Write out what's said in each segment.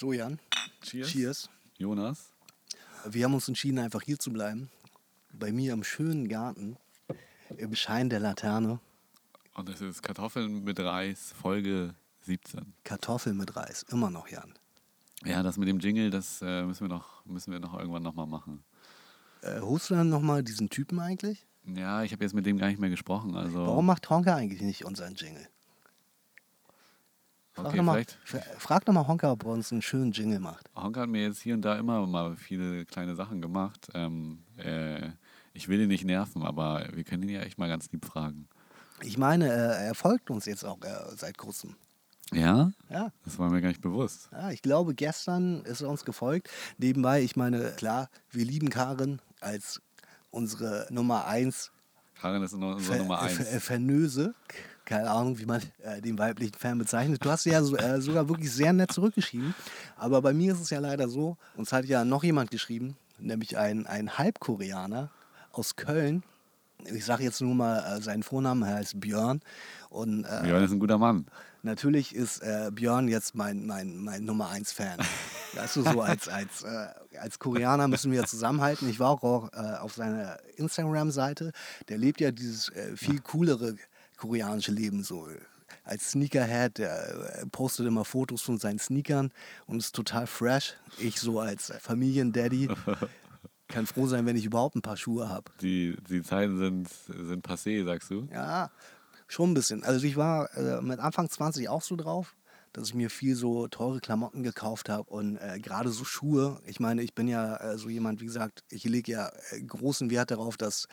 So, Jan. Cheers. Cheers. Jonas. Wir haben uns entschieden, einfach hier zu bleiben. Bei mir im schönen Garten, im Schein der Laterne. Und das ist Kartoffeln mit Reis, Folge 17. Kartoffeln mit Reis. Immer noch, Jan. Ja, das mit dem Jingle, das äh, müssen, wir noch, müssen wir noch irgendwann nochmal machen. Äh, holst du dann nochmal diesen Typen eigentlich? Ja, ich habe jetzt mit dem gar nicht mehr gesprochen. Also, Warum macht Honka eigentlich nicht unseren Jingle? Frag Okay, doch mal, vielleicht- fra- frag mal Honka, ob er uns einen schönen Jingle macht. Honka hat mir jetzt hier und da immer mal viele kleine Sachen gemacht. Ähm, äh, ich will ihn nicht nerven, aber wir können ihn ja echt mal ganz lieb fragen. Ich meine, äh, er folgt uns jetzt auch äh, seit kurzem. Ja? Ja, Das war mir gar nicht bewusst. ja, ich glaube, gestern ist er uns gefolgt. Nebenbei, ich meine, klar, wir lieben Karin als unsere Nummer 1 Karin ist unsere Ver- Nummer eins. Ver- äh, Vernöse. Keine Ahnung, wie man äh, den weiblichen Fan bezeichnet. Du hast ja so, äh, sogar wirklich sehr nett zurückgeschrieben. Aber bei mir ist es ja leider so, uns hat ja noch jemand geschrieben, nämlich ein, ein Halbkoreaner aus Köln. Ich sage jetzt nur mal äh, seinen Vornamen, er heißt Björn. Und äh, Björn ist ein guter Mann. natürlich ist äh, Björn jetzt mein, mein, mein Nummer 1 Fan. Weißt du, so als, als, äh, als Koreaner müssen wir zusammenhalten. Ich war auch, auch äh, auf seiner Instagram-Seite. Der lebt ja dieses äh, viel coolere koreanische Leben so. Als Sneakerhead, der äh, postet immer Fotos von seinen Sneakern und ist total fresh. Ich so als Familiendaddy kann froh sein, wenn ich überhaupt ein paar Schuhe habe. Die, die Zeiten sind, sind passé, sagst du? Ja, schon ein bisschen. Also ich war äh, mit Anfang 20 auch so drauf, dass ich mir viel so teure Klamotten gekauft habe und äh, gerade so Schuhe. Ich meine, ich bin ja äh, so jemand, wie gesagt, ich lege ja äh, großen Wert darauf, dass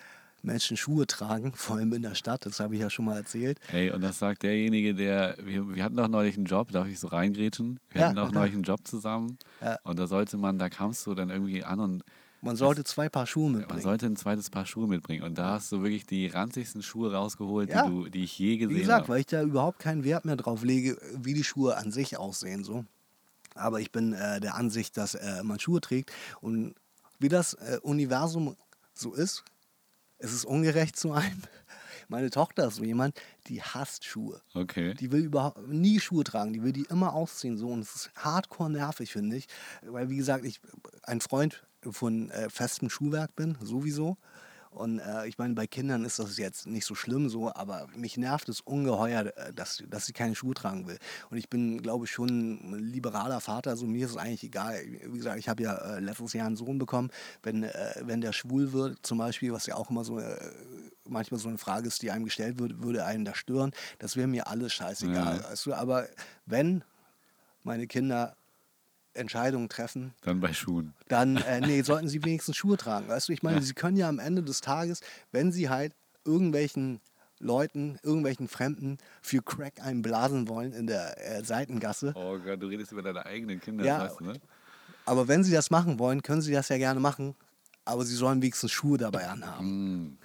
Menschen Schuhe tragen, vor allem in der Stadt. Das habe ich ja schon mal erzählt. Ey, und das sagt derjenige, der, wir, wir hatten doch neulich einen Job, darf ich so reingrätschen? Wir Ja, hatten doch neulich einen Job zusammen Ja. und da sollte man, da kamst du dann irgendwie an und Man sollte zwei Paar Schuhe man mitbringen. sollte ein zweites Paar Schuhe mitbringen und da hast du wirklich die ranzigsten Schuhe rausgeholt, Ja. die, du, die ich je gesehen Wie gesagt, habe. weil ich da überhaupt keinen Wert mehr drauf lege, wie die Schuhe an sich aussehen. So. Aber ich bin äh, der Ansicht, dass äh, man Schuhe trägt. Und wie das äh, Universum so ist, es ist ungerecht zu einem. Meine Tochter ist so jemand, die hasst Schuhe. Okay. Die will überhaupt nie Schuhe tragen, die will die immer ausziehen. So. Und es ist hardcore nervig, finde ich. Weil, wie gesagt, ich ein Freund von äh, festem Schuhwerk bin, sowieso. Und äh, ich meine, bei Kindern ist das jetzt nicht so schlimm so, aber mich nervt es ungeheuer, äh, dass, dass sie keine Schuhe tragen will. Und ich bin, glaube ich, schon ein liberaler Vater, also mir ist es eigentlich egal. Wie gesagt, ich habe ja äh, letztes Jahr einen Sohn bekommen, wenn, äh, wenn der schwul wird, zum Beispiel, was ja auch immer so äh, manchmal so eine Frage ist, die einem gestellt wird, würde einen da stören, das wäre mir alles scheißegal. Ja. Du? Aber wenn meine Kinder Entscheidungen treffen, Dann bei Schuhen. dann äh, nee, sollten sie wenigstens Schuhe tragen. Weißt du, ich meine, Ja. sie können ja am Ende des Tages, wenn sie halt irgendwelchen Leuten, irgendwelchen Fremden für Crack einblasen wollen in der äh, Seitengasse, Oh Gott, du redest über deine eigenen Kinder, Ja. weißt du, ne? aber wenn sie das machen wollen, können sie das ja gerne machen, aber sie sollen wenigstens Schuhe dabei anhaben. Mm.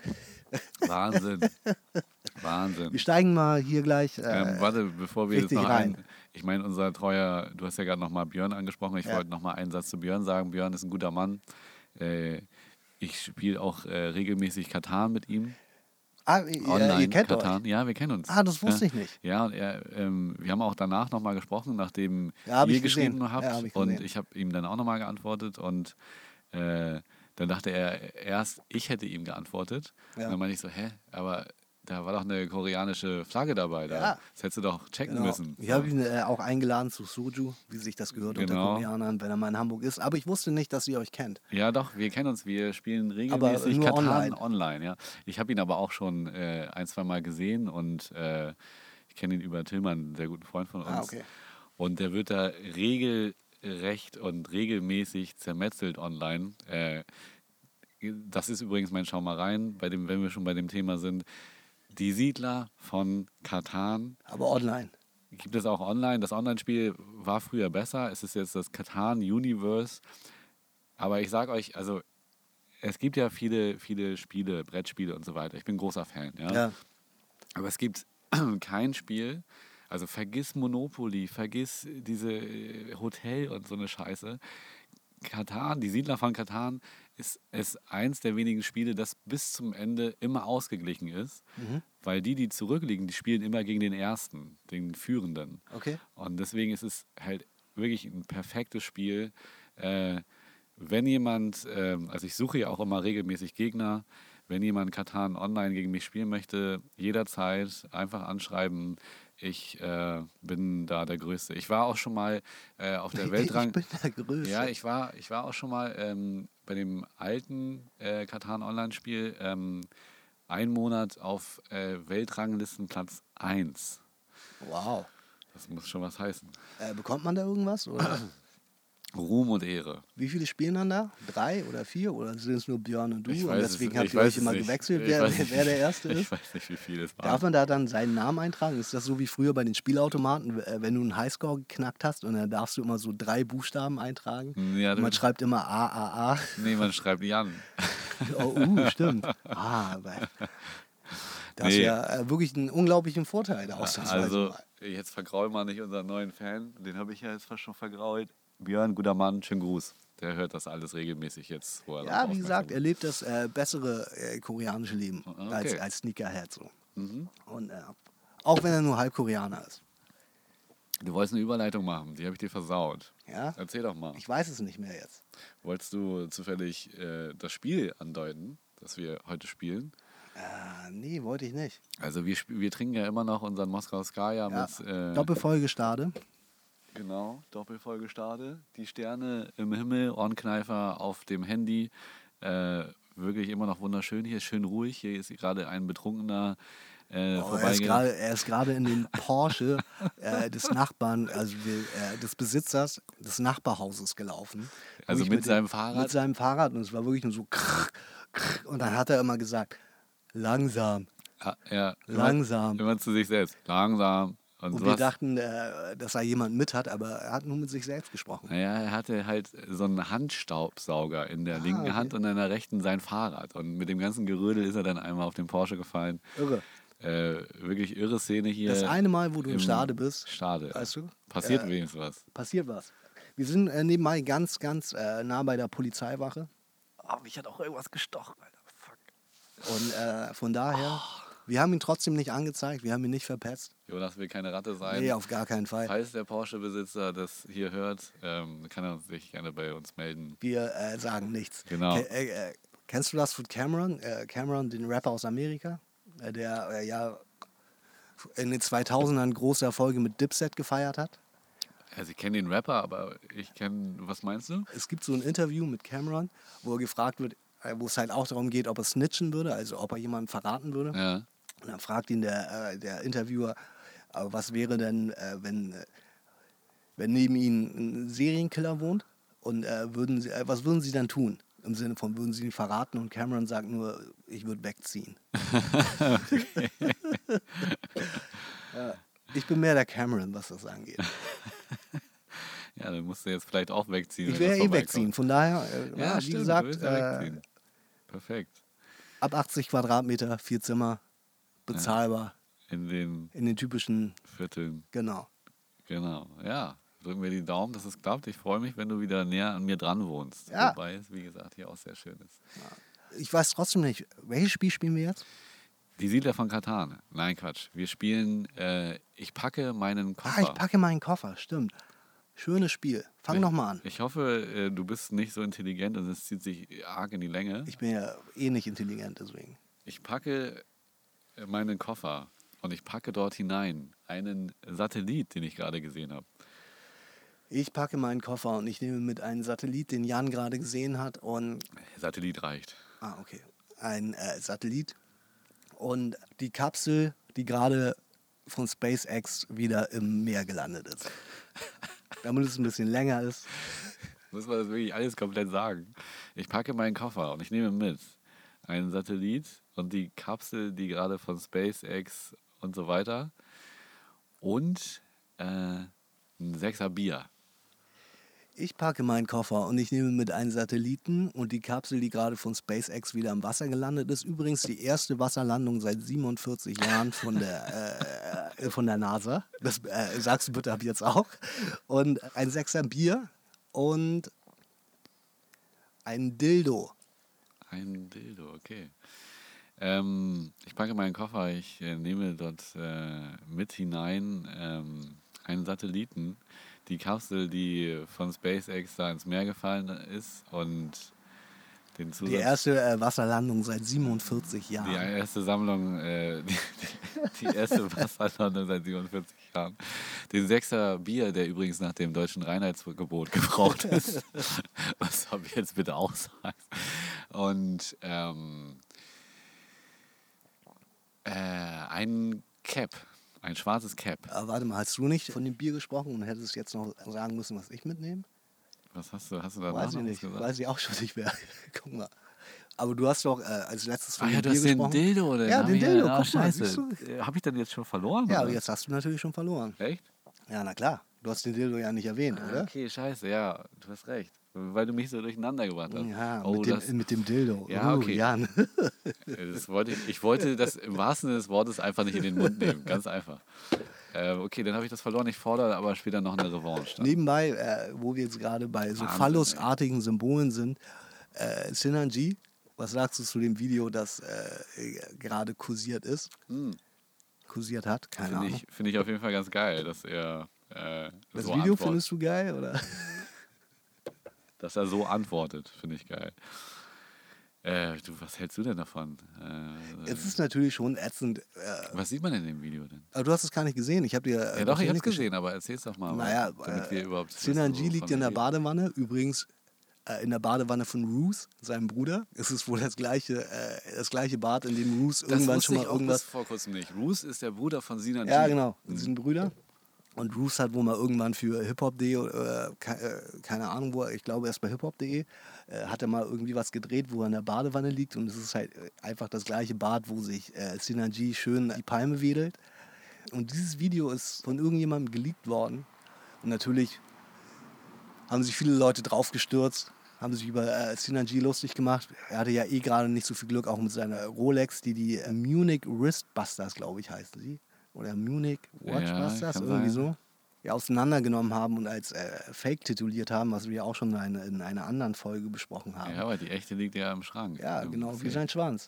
Wahnsinn. Wahnsinn. Wir steigen mal hier gleich. Äh, Ähm, warte, bevor wir jetzt noch rein. ein, ich meine, unser treuer, du hast ja gerade nochmal Björn angesprochen, ich Ja. wollte nochmal einen Satz zu Björn sagen. Björn ist ein guter Mann. Äh, ich spiele auch äh, regelmäßig Katan mit ihm. ah, ihr, Online ihr kennt Katan. euch. Ja, wir kennen uns. Ah, das wusste ja. ich nicht. Ja, und er, ähm, wir haben auch danach nochmal gesprochen, nachdem Ja, ihr ich gesehen. geschrieben habt. Ja, hab ich und ich habe ihm dann auch nochmal geantwortet und äh, dann dachte er erst, ich hätte ihm geantwortet. Und dann meinte ich so, hä, aber da war doch eine koreanische Flagge dabei. Da. Ja. Das hättest du doch checken Genau. müssen. Ich habe ihn äh, auch eingeladen zu Soju, wie sich das gehört unter Genau. Koreanern, wenn er mal in Hamburg ist. Aber ich wusste nicht, dass ihr euch kennt. Ja, doch, wir kennen uns. Wir spielen regelmäßig Katan online. online. ja. Ich habe ihn aber auch schon äh, ein, zwei Mal gesehen und äh, ich kenne ihn über Tillmann, einen sehr guten Freund von uns. Ah, okay. Und der wird da regelrecht und regelmäßig zermetzelt online. Äh, das ist übrigens mein Schau mal rein, bei dem, wenn wir schon bei dem Thema sind. Die Siedler von Katan Aber online. gibt es auch online. Das Online-Spiel war früher besser. Es ist jetzt das Katan Universe. Aber ich sage euch, also es gibt ja viele, viele Spiele, Brettspiele und so weiter. Ich bin großer Fan. Ja? Ja. Aber es gibt kein Spiel, also vergiss Monopoly, vergiss diese äh, Hotel und so eine Scheiße. Katan, die Siedler von Katan ist, ist eins der wenigen Spiele, das bis zum Ende immer ausgeglichen ist, Mhm. weil die, die zurückliegen, die spielen immer gegen den Ersten, den Führenden. Okay. Und deswegen ist es halt wirklich ein perfektes Spiel. Äh, wenn jemand, ähm, also ich suche ja auch immer regelmäßig Gegner, wenn jemand Katan online gegen mich spielen möchte, jederzeit einfach anschreiben. Ich äh, bin da der Größte. Ich war auch schon mal äh, auf der Weltrang. Ich bin der Größte. Ja, ich war, ich war auch schon mal ähm, bei dem alten äh, Katan Online-Spiel ähm, einen Monat auf äh, Weltranglistenplatz 1. wow. Das muss schon was heißen. Äh, bekommt man da irgendwas? Oder? Ruhm und Ehre. Wie viele spielen dann da? Drei oder vier? Oder sind es nur Björn und du? Ich und es- deswegen ich habt ihr euch es immer nicht. gewechselt, Ich wer, wer der. Erste Ich ist? weiß nicht, wie viele es waren. Darf man da dann seinen Namen eintragen? Ist das so wie früher bei den Spielautomaten, äh, wenn du einen Highscore geknackt hast und dann darfst du immer so drei Buchstaben eintragen? Ja, und man schreibt immer A, A, A. Nee, man schreibt Jan. Oh, uh, stimmt. Ah, aber das ist Nee. ja äh, wirklich einen unglaublichen Vorteil. ausnahmsweise Also, jetzt vergraul mal nicht unseren neuen Fan. Den habe ich ja jetzt fast schon vergrault. Björn, guter Mann, schönen Gruß. Der hört das alles regelmäßig jetzt. Wo er Ja, wie gesagt, er lebt das äh, bessere äh, koreanische Leben Okay. als, als Sneakerhead. So. Mhm. Und, äh, auch wenn er nur halb Koreaner ist. Du wolltest eine Überleitung machen, die habe ich dir versaut. Ja? Erzähl doch mal. Ich weiß es nicht mehr jetzt. Wolltest du zufällig äh, das Spiel andeuten, das wir heute spielen? Äh, nee, wollte ich nicht. Also wir, wir trinken ja immer noch unseren Moskau Skaya Ja. mit äh, Doppelfolge Stade. Genau, Doppelfolge Stade. Die Sterne im Himmel, Ohrenkneifer auf dem Handy. Äh, wirklich immer noch wunderschön. Hier ist schön ruhig. Hier ist gerade ein Betrunkener äh, Oh, er, ist vorbeigegangen. gerade, er ist gerade in den Porsche äh, des Nachbarn, also äh, des Besitzers des Nachbarhauses gelaufen. Also Wirklich mit seinem dem, Fahrrad? Mit seinem Fahrrad und es war wirklich nur so krr, krr, und dann hat er immer gesagt, langsam. Ja, ja, Langsam. Immer, immer zu sich selbst. Langsam. Und, Und wir dachten, äh, dass er jemand mit hat, aber er hat nur mit sich selbst gesprochen. Naja, er hatte halt so einen Handstaubsauger in der linken Ah, okay. Hand und in der rechten sein Fahrrad. Und mit dem ganzen Gerödel ist er dann einmal auf den Porsche gefallen. Irre. Äh, wirklich irre Szene hier. Das eine Mal, wo du im im Stade bist, Stade. weißt du, Passiert äh, wenigstens was. passiert was. Wir sind äh, nebenbei ganz, ganz äh, nah bei der Polizeiwache. Oh, mich hat auch irgendwas gestochen, Alter. Fuck. Und äh, von daher, wir haben ihn trotzdem nicht angezeigt, wir haben ihn nicht verpetzt. Jonas will keine Ratte sein. Nee, auf gar keinen Fall. Falls der Porsche-Besitzer das hier hört, ähm, kann er sich gerne bei uns melden. Wir äh, sagen nichts. Genau. Ke- äh, äh, kennst du das von Cameron? Äh, Cameron, den Rapper aus Amerika, äh, der äh, ja in den 2000ern große Erfolge mit Dipset gefeiert hat. Also ich kenne den Rapper, aber ich kenne, was meinst du? Es gibt so ein Interview mit Cameron, wo er gefragt wird, wo es halt auch darum geht, ob er snitchen würde, also ob er jemanden verraten würde. Ja. Und dann fragt ihn der, äh, der Interviewer, äh, was wäre denn, äh, wenn, wenn neben ihnen ein Serienkiller wohnt? Und äh, würden sie, äh, was würden sie dann tun? Im Sinne von, würden sie ihn verraten? Und Cameron sagt nur, ich würde wegziehen. ja, ich bin mehr der Cameron, was das angeht. Ja, dann musst du jetzt vielleicht auch wegziehen. Ich ja eh wegziehen. Von daher, äh, Ja, ja, wie stimmt, gesagt, willst ja äh. Perfekt. ab 80 Quadratmeter, vier Zimmer, bezahlbar, In den in den typischen, Vierteln. genau. Genau. Ja. Drücken wir die Daumen, dass es klappt. Ich freue mich, wenn du wieder näher an mir dran wohnst. Ja. Wobei es, wie gesagt, hier auch sehr schön ist. Ich weiß trotzdem nicht, welches Spiel spielen wir jetzt? Die Siedler von Katan. Nein, Quatsch. Wir spielen äh, Ich packe meinen Ah, Koffer. ich packe meinen Koffer, stimmt. Schönes Spiel. Fang noch mal an. Ich hoffe, äh, du bist nicht so intelligent und es zieht sich arg in die Länge. Ich bin ja eh nicht intelligent, deswegen. Ich packe meinen Koffer und ich packe dort hinein einen Satellit, den ich gerade gesehen habe. Ich packe meinen Koffer und ich nehme mit einem Satellit, den Jan gerade gesehen hat, und. Satellit reicht. Ah, okay. Ein äh, Satellit und die Kapsel, die gerade von SpaceX wieder im Meer gelandet ist. Damit es ein bisschen länger ist. Muss man das wirklich alles komplett sagen? Ich packe meinen Koffer und ich nehme mit einen Satellit und die Kapsel, die gerade von SpaceX und so weiter und äh, ein Sechser Bier. Ich packe meinen Koffer und ich nehme mit einen Satelliten und die Kapsel, die gerade von SpaceX wieder im Wasser gelandet ist. Übrigens die erste Wasserlandung seit 47 Jahren von der, äh, von der NASA. Das äh, sagst du bitte ab jetzt auch. Und ein Sechser Bier und ein Dildo. Ein Dildo, okay. Ähm, ich packe meinen Koffer, ich äh, nehme dort äh, mit hinein ähm, einen Satelliten, die Kapsel, die von SpaceX da ins Meer gefallen ist und den Zusatz, Die erste äh, Wasserlandung seit 47 Jahren. die erste Sammlung, äh, die, die erste Wasserlandung seit 47 Jahren. Den Sechser Bier, der übrigens nach dem deutschen Reinheitsgebot gebraucht ist. Was habe ich jetzt bitte auch sagen? Und ähm, äh, ein Cap, ein schwarzes Cap. Aber warte mal, hast du nicht von dem Bier gesprochen und hättest jetzt noch sagen müssen, was ich mitnehme? Was hast du? Hast du da Weiß ich nicht. gesagt? Weiß ich auch schon nicht mehr. Guck mal. Aber du hast doch äh, als letztes von Ah ja, dem du hast Bier den gesprochen. Dildo, oder? Ja, den Dildo, Ah, guck mal, scheiße. du? Habe ich dann jetzt schon verloren? Ja, aber jetzt hast du natürlich schon verloren. Echt? Ja, na klar. Du hast den Dildo ja nicht erwähnt, Ah, oder? Okay, scheiße, ja, du hast recht. Weil du mich so durcheinander gebracht hast. Ja, oh, mit, dem, das, mit dem Dildo. Ja, Uh, okay. Jan. das wollte ich, ich wollte das im wahrsten Sinne des Wortes einfach nicht in den Mund nehmen. Ganz einfach. Äh, okay, dann habe ich das verloren. Ich fordere aber später noch eine Revanche. Dann. Nebenbei, äh, wo wir jetzt gerade bei so Wahnsinn, phallusartigen Symbolen sind, äh, Synergy, was sagst du zu dem Video, das äh, gerade kursiert ist? Hm. Kursiert hat? Keine Finde Ahnung. ich, finde ich auf jeden Fall ganz geil, dass er äh, Das so Video antwortet. findest du geil, oder? Dass er so antwortet, finde ich geil. Äh, du, was hältst du denn davon? Äh, Es ist natürlich schon ätzend. Äh, was sieht man in dem Video denn? aber du hast es gar nicht gesehen. Ich habe dir. äh, Ja, doch, ich habe es gesehen, aber erzähl's doch mal. Naja, damit wir äh, überhaupt Synergy liegt in der reden. Badewanne. Übrigens äh, in der Badewanne von Ruth, seinem Bruder. Es ist wohl das gleiche, äh, das gleiche Bad, in dem Ruth Das irgendwann schon mal ich auch irgendwas bis vor kurzem nicht. Roos ist der Bruder von Sinan Ja, genau. Die sind Brüder. Und Roos hat wohl mal irgendwann für hiphop.de, äh, äh, keine Ahnung wo, ich glaube erst bei hiphop.de, äh, hat er mal irgendwie was gedreht, wo er in der Badewanne liegt. Und es ist halt äh, einfach das gleiche Bad, wo sich äh, Synergy schön die Palme wedelt. Und dieses Video ist von irgendjemandem geleakt worden. Und natürlich haben sich viele Leute draufgestürzt, haben sich über äh, Synergy lustig gemacht. Er hatte ja eh gerade nicht so viel Glück, auch mit seiner Rolex, die die äh, Munich Wristbusters, glaube ich, heißen sie. Oder Munich Watchbusters, kann irgendwie sein. so. Ja, auseinandergenommen haben und als äh, Fake tituliert haben, was wir auch schon in, einer- in einer anderen Folge besprochen haben. Ja, aber die echte liegt ja im Schrank. Ja, genau, wie sein Schwanz.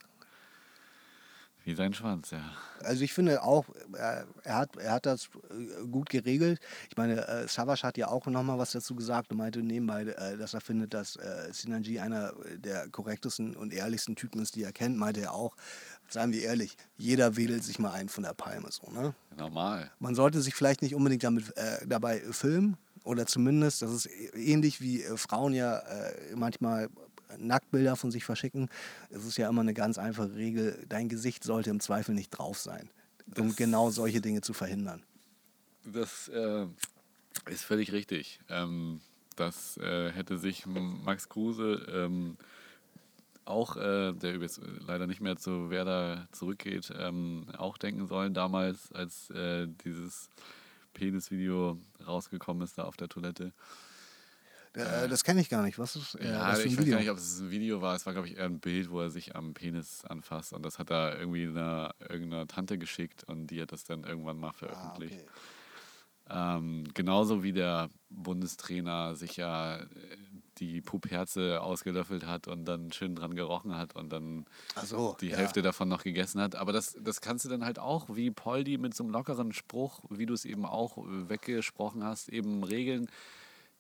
Wie sein Schwanz, ja. Also ich finde auch, er, er, hat, er hat das äh, gut geregelt. Ich meine, äh, Savage hat ja auch nochmal was dazu gesagt und meinte nebenbei, äh, dass er findet, dass äh, Sinanji einer der korrektesten und ehrlichsten Typen ist, die er kennt. Meinte er auch, seien wir ehrlich, jeder wedelt sich mal einen von der Palme. So, ne? Normal. Man sollte sich vielleicht nicht unbedingt damit, äh, dabei filmen oder zumindest, das ist ähnlich wie Frauen ja äh, manchmal Nacktbilder von sich verschicken. Es ist ja immer eine ganz einfache Regel, dein Gesicht sollte im Zweifel nicht drauf sein, um Das- genau solche Dinge zu verhindern. Das äh, ist völlig richtig. Ähm, das äh, hätte sich Max Kruse ähm, auch, äh, der jetzt leider nicht mehr zu Werder zurückgeht, ähm, auch denken sollen damals, als äh, dieses Penis-Video rausgekommen ist da auf der Toilette. Äh, das kenne ich gar nicht. Was ist äh, Ja, was für ich ein weiß Video? gar nicht, ob es ein Video war. Es war, glaube ich, eher ein Bild, wo er sich am Penis anfasst. Und das hat er irgendwie einer, irgendeiner Tante geschickt und die hat das dann irgendwann mal ah, veröffentlicht. okay. Ähm, genauso wie der Bundestrainer sich ja äh, die Puperze ausgelöffelt hat und dann schön dran gerochen hat und dann so, die ja. Hälfte davon noch gegessen hat. Aber das, das kannst du dann halt auch, wie Poldi mit so einem lockeren Spruch, wie du es eben auch äh, weggesprochen hast, eben regeln.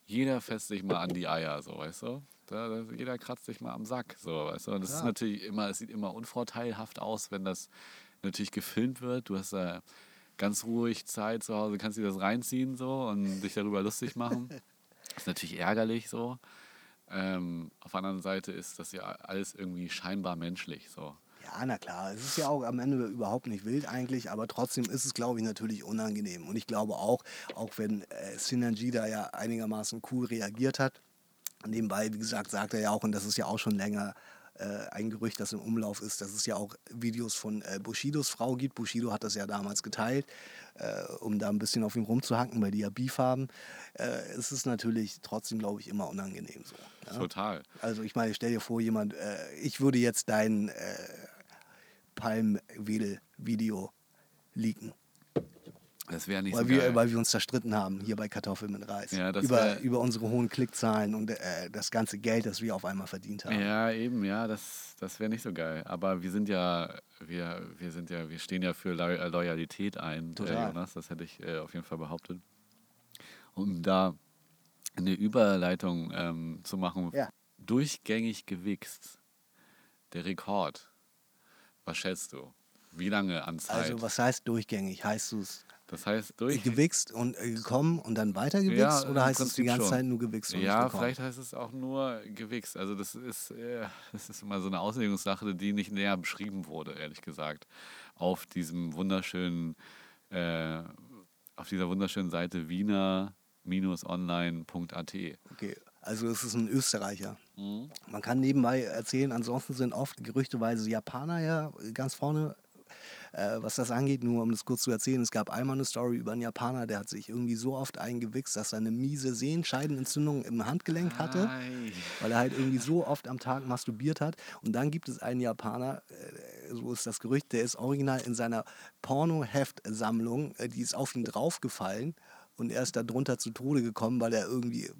Jeder fässt sich mal an die Eier, so, weißt du? Da, da, jeder kratzt sich mal am Sack, so, weißt du? Und das ist Ja. natürlich immer, es sieht immer unvorteilhaft aus, wenn das natürlich gefilmt wird. Du hast da ganz ruhig Zeit zu Hause, kannst dir das reinziehen, so, und dich darüber lustig machen. ist natürlich ärgerlich, so. Ähm, auf der anderen Seite ist das ja alles irgendwie scheinbar menschlich, so. Ja, na klar. Es ist ja auch am Ende überhaupt nicht wild eigentlich, aber trotzdem ist es, glaube ich, natürlich unangenehm. Und ich glaube auch, auch wenn äh, Synergy da ja einigermaßen cool reagiert hat, nebenbei, wie gesagt, sagt er ja auch, und das ist ja auch schon länger äh, ein Gerücht, das im Umlauf ist, dass es ja auch Videos von äh, Bushidos Frau gibt. Bushido hat das ja damals geteilt, äh, um da ein bisschen auf ihn rumzuhacken, weil die ja Beef haben. Äh, es ist natürlich trotzdem, glaube ich, immer unangenehm so. Ja? Total. Also ich meine, stell dir vor, jemand, äh, ich würde jetzt dein äh, Palmwedel-Video leaken, Das wäre nicht weil so wir, geil. weil wir uns zerstritten haben hier bei Kartoffeln mit Reis. Ja, über, über unsere hohen Klickzahlen und äh, das ganze Geld, das wir auf einmal verdient haben. Ja, eben, ja, das, das wäre nicht so geil. Aber wir sind ja, wir, wir sind ja, wir stehen ja für Lo äh, Loyalität ein, äh, Total. Jonas. Das hätte ich äh, auf jeden Fall behauptet. um da eine Überleitung ähm, zu machen. Ja. Durchgängig gewichst. Der Rekord. Was schätzt du? Wie lange an Zeit? Also was heißt durchgängig? Heißt du es das heißt durch. gewichst und äh, gekommen und dann weiter gewichst? Ja, oder heißt es die ganze schon. Zeit nur gewichst und Ja, vielleicht heißt es auch nur gewichst. Also das ist, äh, das ist immer so eine Auslegungssache, die nicht näher beschrieben wurde, ehrlich gesagt. Auf diesem wunderschönen, äh, auf dieser wunderschönen Seite wiener-online.at. Okay, also es ist ein Österreicher. Mhm. Man kann nebenbei erzählen, ansonsten sind oft gerüchteweise Japaner ja ganz vorne, äh, was das angeht. Nur um das kurz zu erzählen, es gab einmal eine Story über einen Japaner, der hat sich irgendwie so oft eingewichst, dass er eine miese Sehenscheidenentzündung im Handgelenk hatte. Ei. weil er halt irgendwie so oft am Tag masturbiert hat. Und dann gibt es einen Japaner, äh, so ist das Gerücht, der ist original in seiner Porno-Heftsammlung, äh, die ist auf ihn draufgefallen und er ist darunter zu Tode gekommen, weil er irgendwie äh,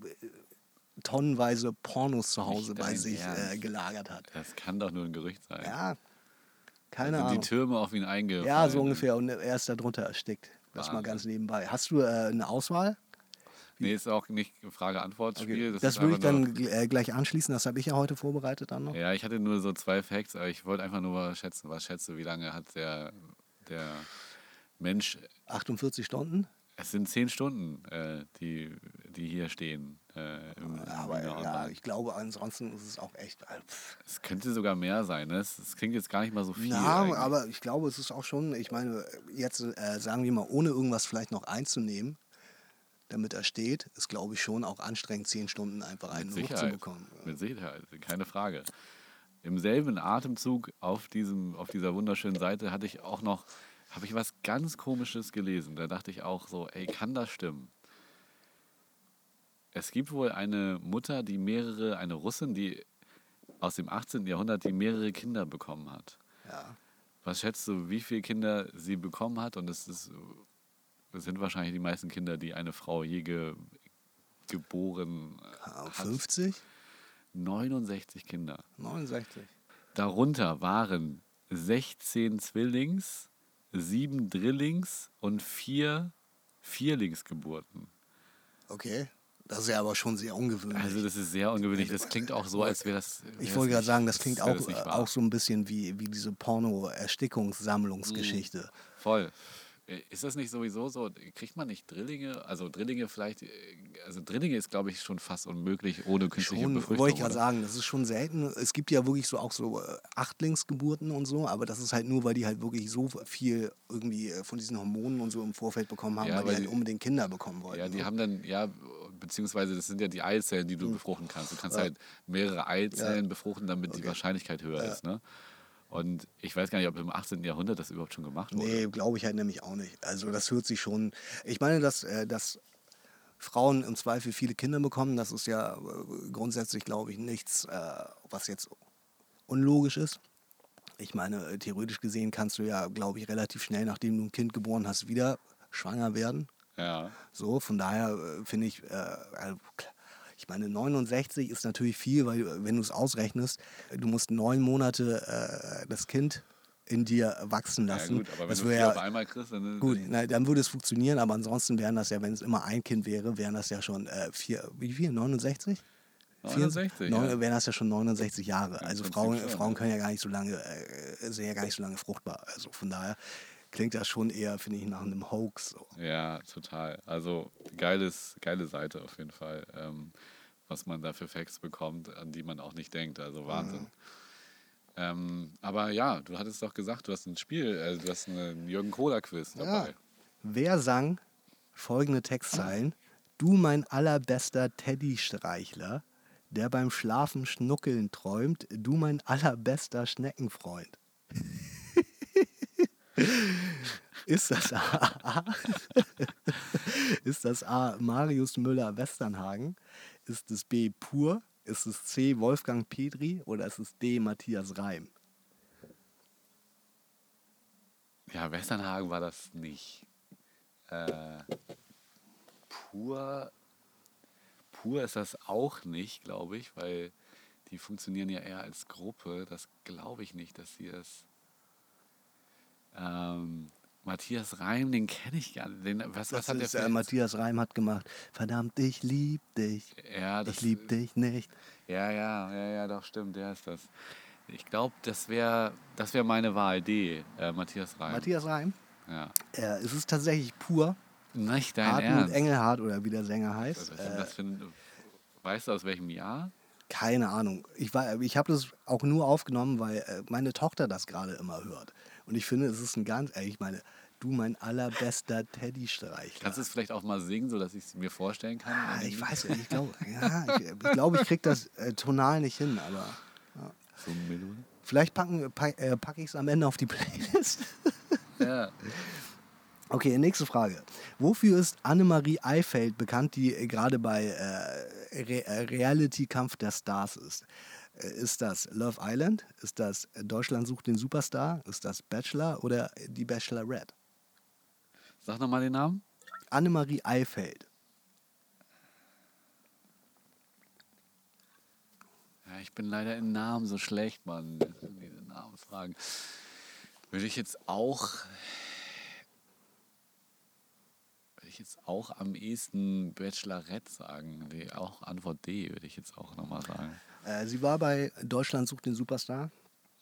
tonnenweise Pornos zu Hause bei sich äh, gelagert hat. Das kann doch nur ein Gerücht sein. Ja, keine Sind Ahnung. die Türme auf ihn eingefallen? Ja, so ungefähr. Und er ist darunter erstickt. Das mal ganz nebenbei. Hast du äh, eine Auswahl? Nee, ist auch nicht Frage-Antwort-Spiel. Das, ist würde ich dann äh, gleich anschließen. Das habe ich ja heute vorbereitet dann noch. Ja, ich hatte nur so zwei Facts, aber ich wollte einfach nur schätzen, was schätzt du, wie lange hat der, der Mensch, 48 Stunden? Es sind zehn Stunden, äh, die, die hier stehen. Äh, im, im Aber Wiener ja, ich glaube, ansonsten ist es auch echt. pff. Es könnte sogar mehr sein, ne? Es, es klingt jetzt gar nicht mal so viel. Ja, eigentlich. aber ich glaube, es ist auch schon, ich meine, jetzt äh, sagen wir mal, ohne irgendwas vielleicht noch einzunehmen, damit er steht, ist, glaube ich, schon auch anstrengend, zehn Stunden einfach einen hochzubekommen. Mit Sicherheit, keine Frage. Im selben Atemzug auf, diesem, auf dieser wunderschönen Seite hatte ich auch noch, habe ich was ganz Komisches gelesen. Da dachte ich auch so, ey, kann das stimmen? Es gibt wohl eine Mutter, die mehrere, eine Russin, die aus dem 18. Jahrhundert, die mehrere Kinder bekommen hat. Ja. Was schätzt du, wie viele Kinder sie bekommen hat? Und es ist, es sind wahrscheinlich die meisten Kinder, die eine Frau je ge, geboren hat. 50? 69 Kinder. 69. Darunter waren 16 Zwillings, 7 Drillings und 4 Vierlingsgeburten. Okay. Das ist ja aber schon sehr ungewöhnlich. Also das ist sehr ungewöhnlich. Das klingt auch so, als wäre das... ich wär wollte gerade sagen, das klingt auch, das auch so ein bisschen wie, wie diese Porno-Erstickungssammlungsgeschichte. Voll. Äh, Ist das nicht sowieso so? Kriegt man nicht Drillinge? Also Drillinge vielleicht, äh, also Drillinge ist glaube ich schon fast unmöglich ohne künstliche Schon, Befruchtung. wollte ich gerade sagen, das ist schon selten. Es gibt ja wirklich so auch so äh, Achtlingsgeburten und so, aber das ist halt nur, weil die halt wirklich so viel irgendwie von diesen Hormonen und so im Vorfeld bekommen haben, Ja, weil, weil die halt die- unbedingt Kinder bekommen wollten. Ja, die ne? haben dann, ja, beziehungsweise das sind ja die Eizellen, die du befruchten kannst. Du kannst halt mehrere Eizellen befruchten, damit die Wahrscheinlichkeit höher ist. Ne? Und ich weiß gar nicht, ob im 18. Jahrhundert das überhaupt schon gemacht wurde. Nee, glaube ich halt nämlich auch nicht. Also das hört sich schon. Ich meine, dass, äh, dass Frauen im Zweifel viele Kinder bekommen, das ist ja äh, grundsätzlich, glaube ich, nichts, äh, was jetzt unlogisch ist. Ich meine, theoretisch gesehen kannst du ja, glaube ich, relativ schnell, nachdem du ein Kind geboren hast, wieder schwanger werden. Ja. So, von daher finde ich, äh, also, ich meine, 69 ist natürlich viel, weil äh, wenn du es ausrechnest, äh, du musst neun Monate äh, das Kind in dir wachsen ja, lassen. gut, aber wenn das du wär ja- auf einmal kriegst, dann. Gut, na, dann würde es funktionieren, aber ansonsten wären das ja, wenn es immer ein Kind wäre, wären das ja schon äh, vier, wie viel? 69? 69, Neun- ja. wären das ja schon 69 Jahre. Im Also Frauen, Frauen ja. können ja gar nicht so lange, äh, sind ja gar nicht so lange fruchtbar. Also von daher klingt das schon eher, finde ich, nach einem Hoax. So. Ja, total. Also geiles, geile Seite auf jeden Fall, ähm, was man da für Facts bekommt, an die man auch nicht denkt. Also Wahnsinn. Ähm, aber ja, du hattest doch gesagt, du hast ein Spiel, äh, du hast einen Jürgen Kohler-Quiz dabei. Wer sang folgende Textzeilen? Du mein allerbester Teddy-Streichler, der beim Schlafen schnuckeln träumt, du mein allerbester Schneckenfreund. Ist das A? Ist das A. Marius Müller-Westernhagen? Ist es B. Pur? Ist es C. Wolfgang Petri? Oder ist es D. Matthias Reim? Ja, Westernhagen war das nicht. Äh, pur, pur ist das auch nicht, glaube ich, weil die funktionieren ja eher als Gruppe. Das glaube ich nicht, dass sie das. Ähm, Matthias Reim, den kenne ich gar nicht. Den, was, was hat der ist, für äh, Matthias Reim hat gemacht. Verdammt, ich lieb dich. Ja, das, Ich lieb dich nicht. Ja, ja, ja, ja, doch, stimmt, der ist das. Ich glaube, das wäre das wär meine Wahl, D, äh, Matthias Reim. Matthias Reim. ja. Äh, es ist tatsächlich pur. Nicht dein Hartmut Ernst. Engelhardt oder wie der Sänger Was heißt. ist denn Äh, das für ein, weißt du aus welchem Jahr? keine Ahnung. Ich, war- ich habe das auch nur aufgenommen, weil äh, meine Tochter das gerade immer hört. Und ich finde, es ist ein ganz, ich meine, du mein allerbester Teddy-Streichler. Kannst du es vielleicht auch mal singen, sodass ich es mir vorstellen kann? Ah, ich weiß ja, ich glaube, ja, ich, ich, glaube, ich krieg das äh, tonal nicht hin, aber So eine Melodie? vielleicht packen, pack, äh, packe ich es am Ende auf die Playlist. Ja. Okay, nächste Frage. Wofür ist Annemarie Eifeld bekannt, die äh, gerade bei äh, Re äh, Reality Kampf der Stars ist? Ist das Love Island? Ist das äh, Deutschland sucht den Superstar? Ist das Bachelor oder äh, die Bachelorette? Sag nochmal den Namen. Annemarie Eifeld. Ja, ich bin leider in Namen so schlecht, Mann. Diese Namensfragen. Würde ich jetzt auch. Würde ich jetzt auch am ehesten Bachelorette sagen. Die, auch Antwort D würde ich jetzt auch nochmal sagen. Äh, sie war bei Deutschland sucht den Superstar.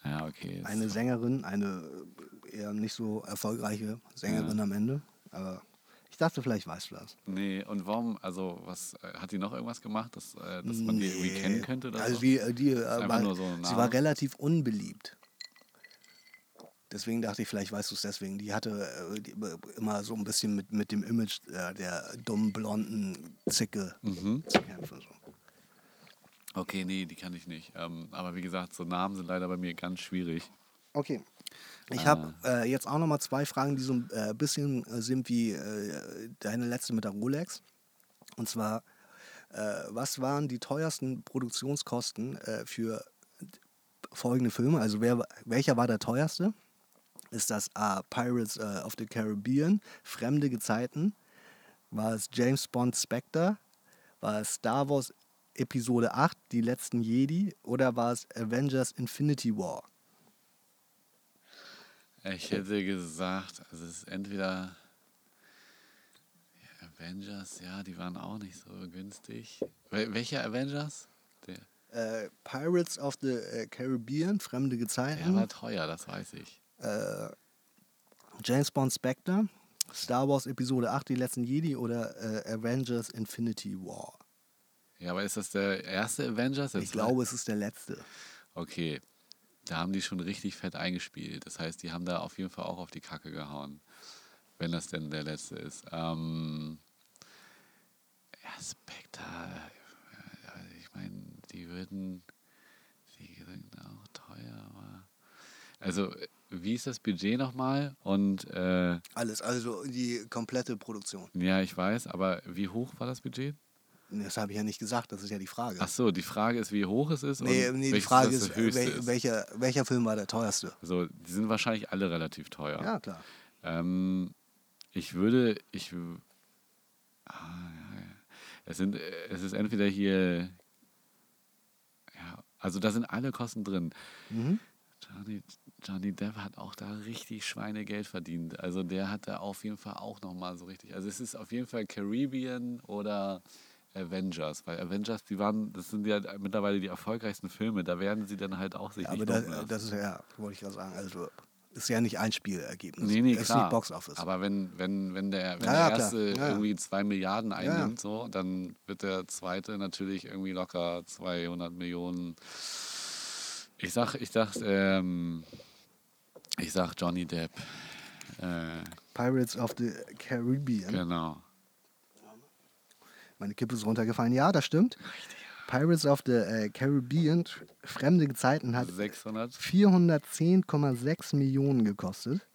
Ja, okay. Eine Sängerin, eine äh, eher nicht so erfolgreiche Sängerin am Ende. Aber ich dachte, vielleicht weißt du das. Nee, und warum, also was, äh, hat die noch irgendwas gemacht, dass, dass man die irgendwie Nee. kennen könnte? Also so? die, die, war, so sie war relativ unbeliebt. Deswegen dachte ich, vielleicht weißt du es deswegen. Die hatte die, immer so ein bisschen mit, mit dem Image der dummen, blonden Zicke Mhm. zu kämpfen. So. Okay, nee, die kann ich nicht. Ähm, aber wie gesagt, so Namen sind leider bei mir ganz schwierig. Okay. Ich Ah. habe äh, jetzt auch noch mal zwei Fragen, die so ein äh, bisschen äh, sind wie äh, deine letzte mit der Rolex. Und zwar, äh, was waren die teuersten Produktionskosten äh, für folgende Filme? Also wer, welcher war der teuerste? Ist das A. Pirates äh, of the Caribbean, Fremde Gezeiten? War es James Bond Spectre? War es Star Wars Episode 8, Die letzten Jedi? Oder war es Avengers Infinity War? Ich hätte gesagt, also es ist entweder Avengers, ja, die waren auch nicht so günstig. Wel welcher Avengers? Der, Äh, Pirates of the äh, Caribbean, Fremde der Gezeiten, war teuer, das weiß ich. äh, James Bond Spectre, Star Wars Episode 8, Die letzten Jedi oder äh, Avengers Infinity War. Ja, aber ist das der erste Avengers? Der Ich zweite? glaube, es ist der letzte. Okay, da haben die schon richtig fett eingespielt. Das heißt, die haben da auf jeden Fall auch auf die Kacke gehauen. Wenn das denn der letzte ist. Ähm, ja, Spectre. Ich meine, die würden. Die sind auch teuer, aber. Also, wie ist das Budget nochmal? Und äh, Alles, also die komplette Produktion. ja, ich weiß, aber wie hoch war das Budget? Das habe ich ja nicht gesagt, das ist ja die Frage. Ach so, die Frage ist, wie hoch es ist. nee, und nee die Frage ist, wel, welcher, welcher Film war der teuerste? Also, die sind wahrscheinlich alle relativ teuer. Ja, klar. Ähm, ich würde, ich, ah, ja, ja. es sind, äh, es ist entweder hier, ja, also da sind alle Kosten drin. Mhm. Johnny, Johnny Depp hat auch da richtig Schweinegeld verdient. Also der hat da auf jeden Fall auch nochmal so richtig. Also es ist auf jeden Fall Caribbean oder Avengers, weil Avengers, die waren, das sind ja mittlerweile die erfolgreichsten Filme. Da werden sie dann halt auch sich Aber nicht da, lumpen lassen. das ist ja, wollte ich gerade sagen, also ist ja nicht ein Spielergebnis. Nee, nee, es ist klar. nicht Box Office. Aber wenn, wenn, wenn der, wenn Ja, der erste Ja, ja. irgendwie zwei Milliarden einnimmt, so, dann wird der zweite natürlich irgendwie locker 200 Millionen. Ich sag, ich sag, ähm, ich sag Johnny Depp. Äh, Pirates of the Caribbean. genau. Meine Kippe ist runtergefallen. Ja, das stimmt. Pirates of the äh, Caribbean, Fremde Gezeiten, hat 600. 410,6 Millionen gekostet.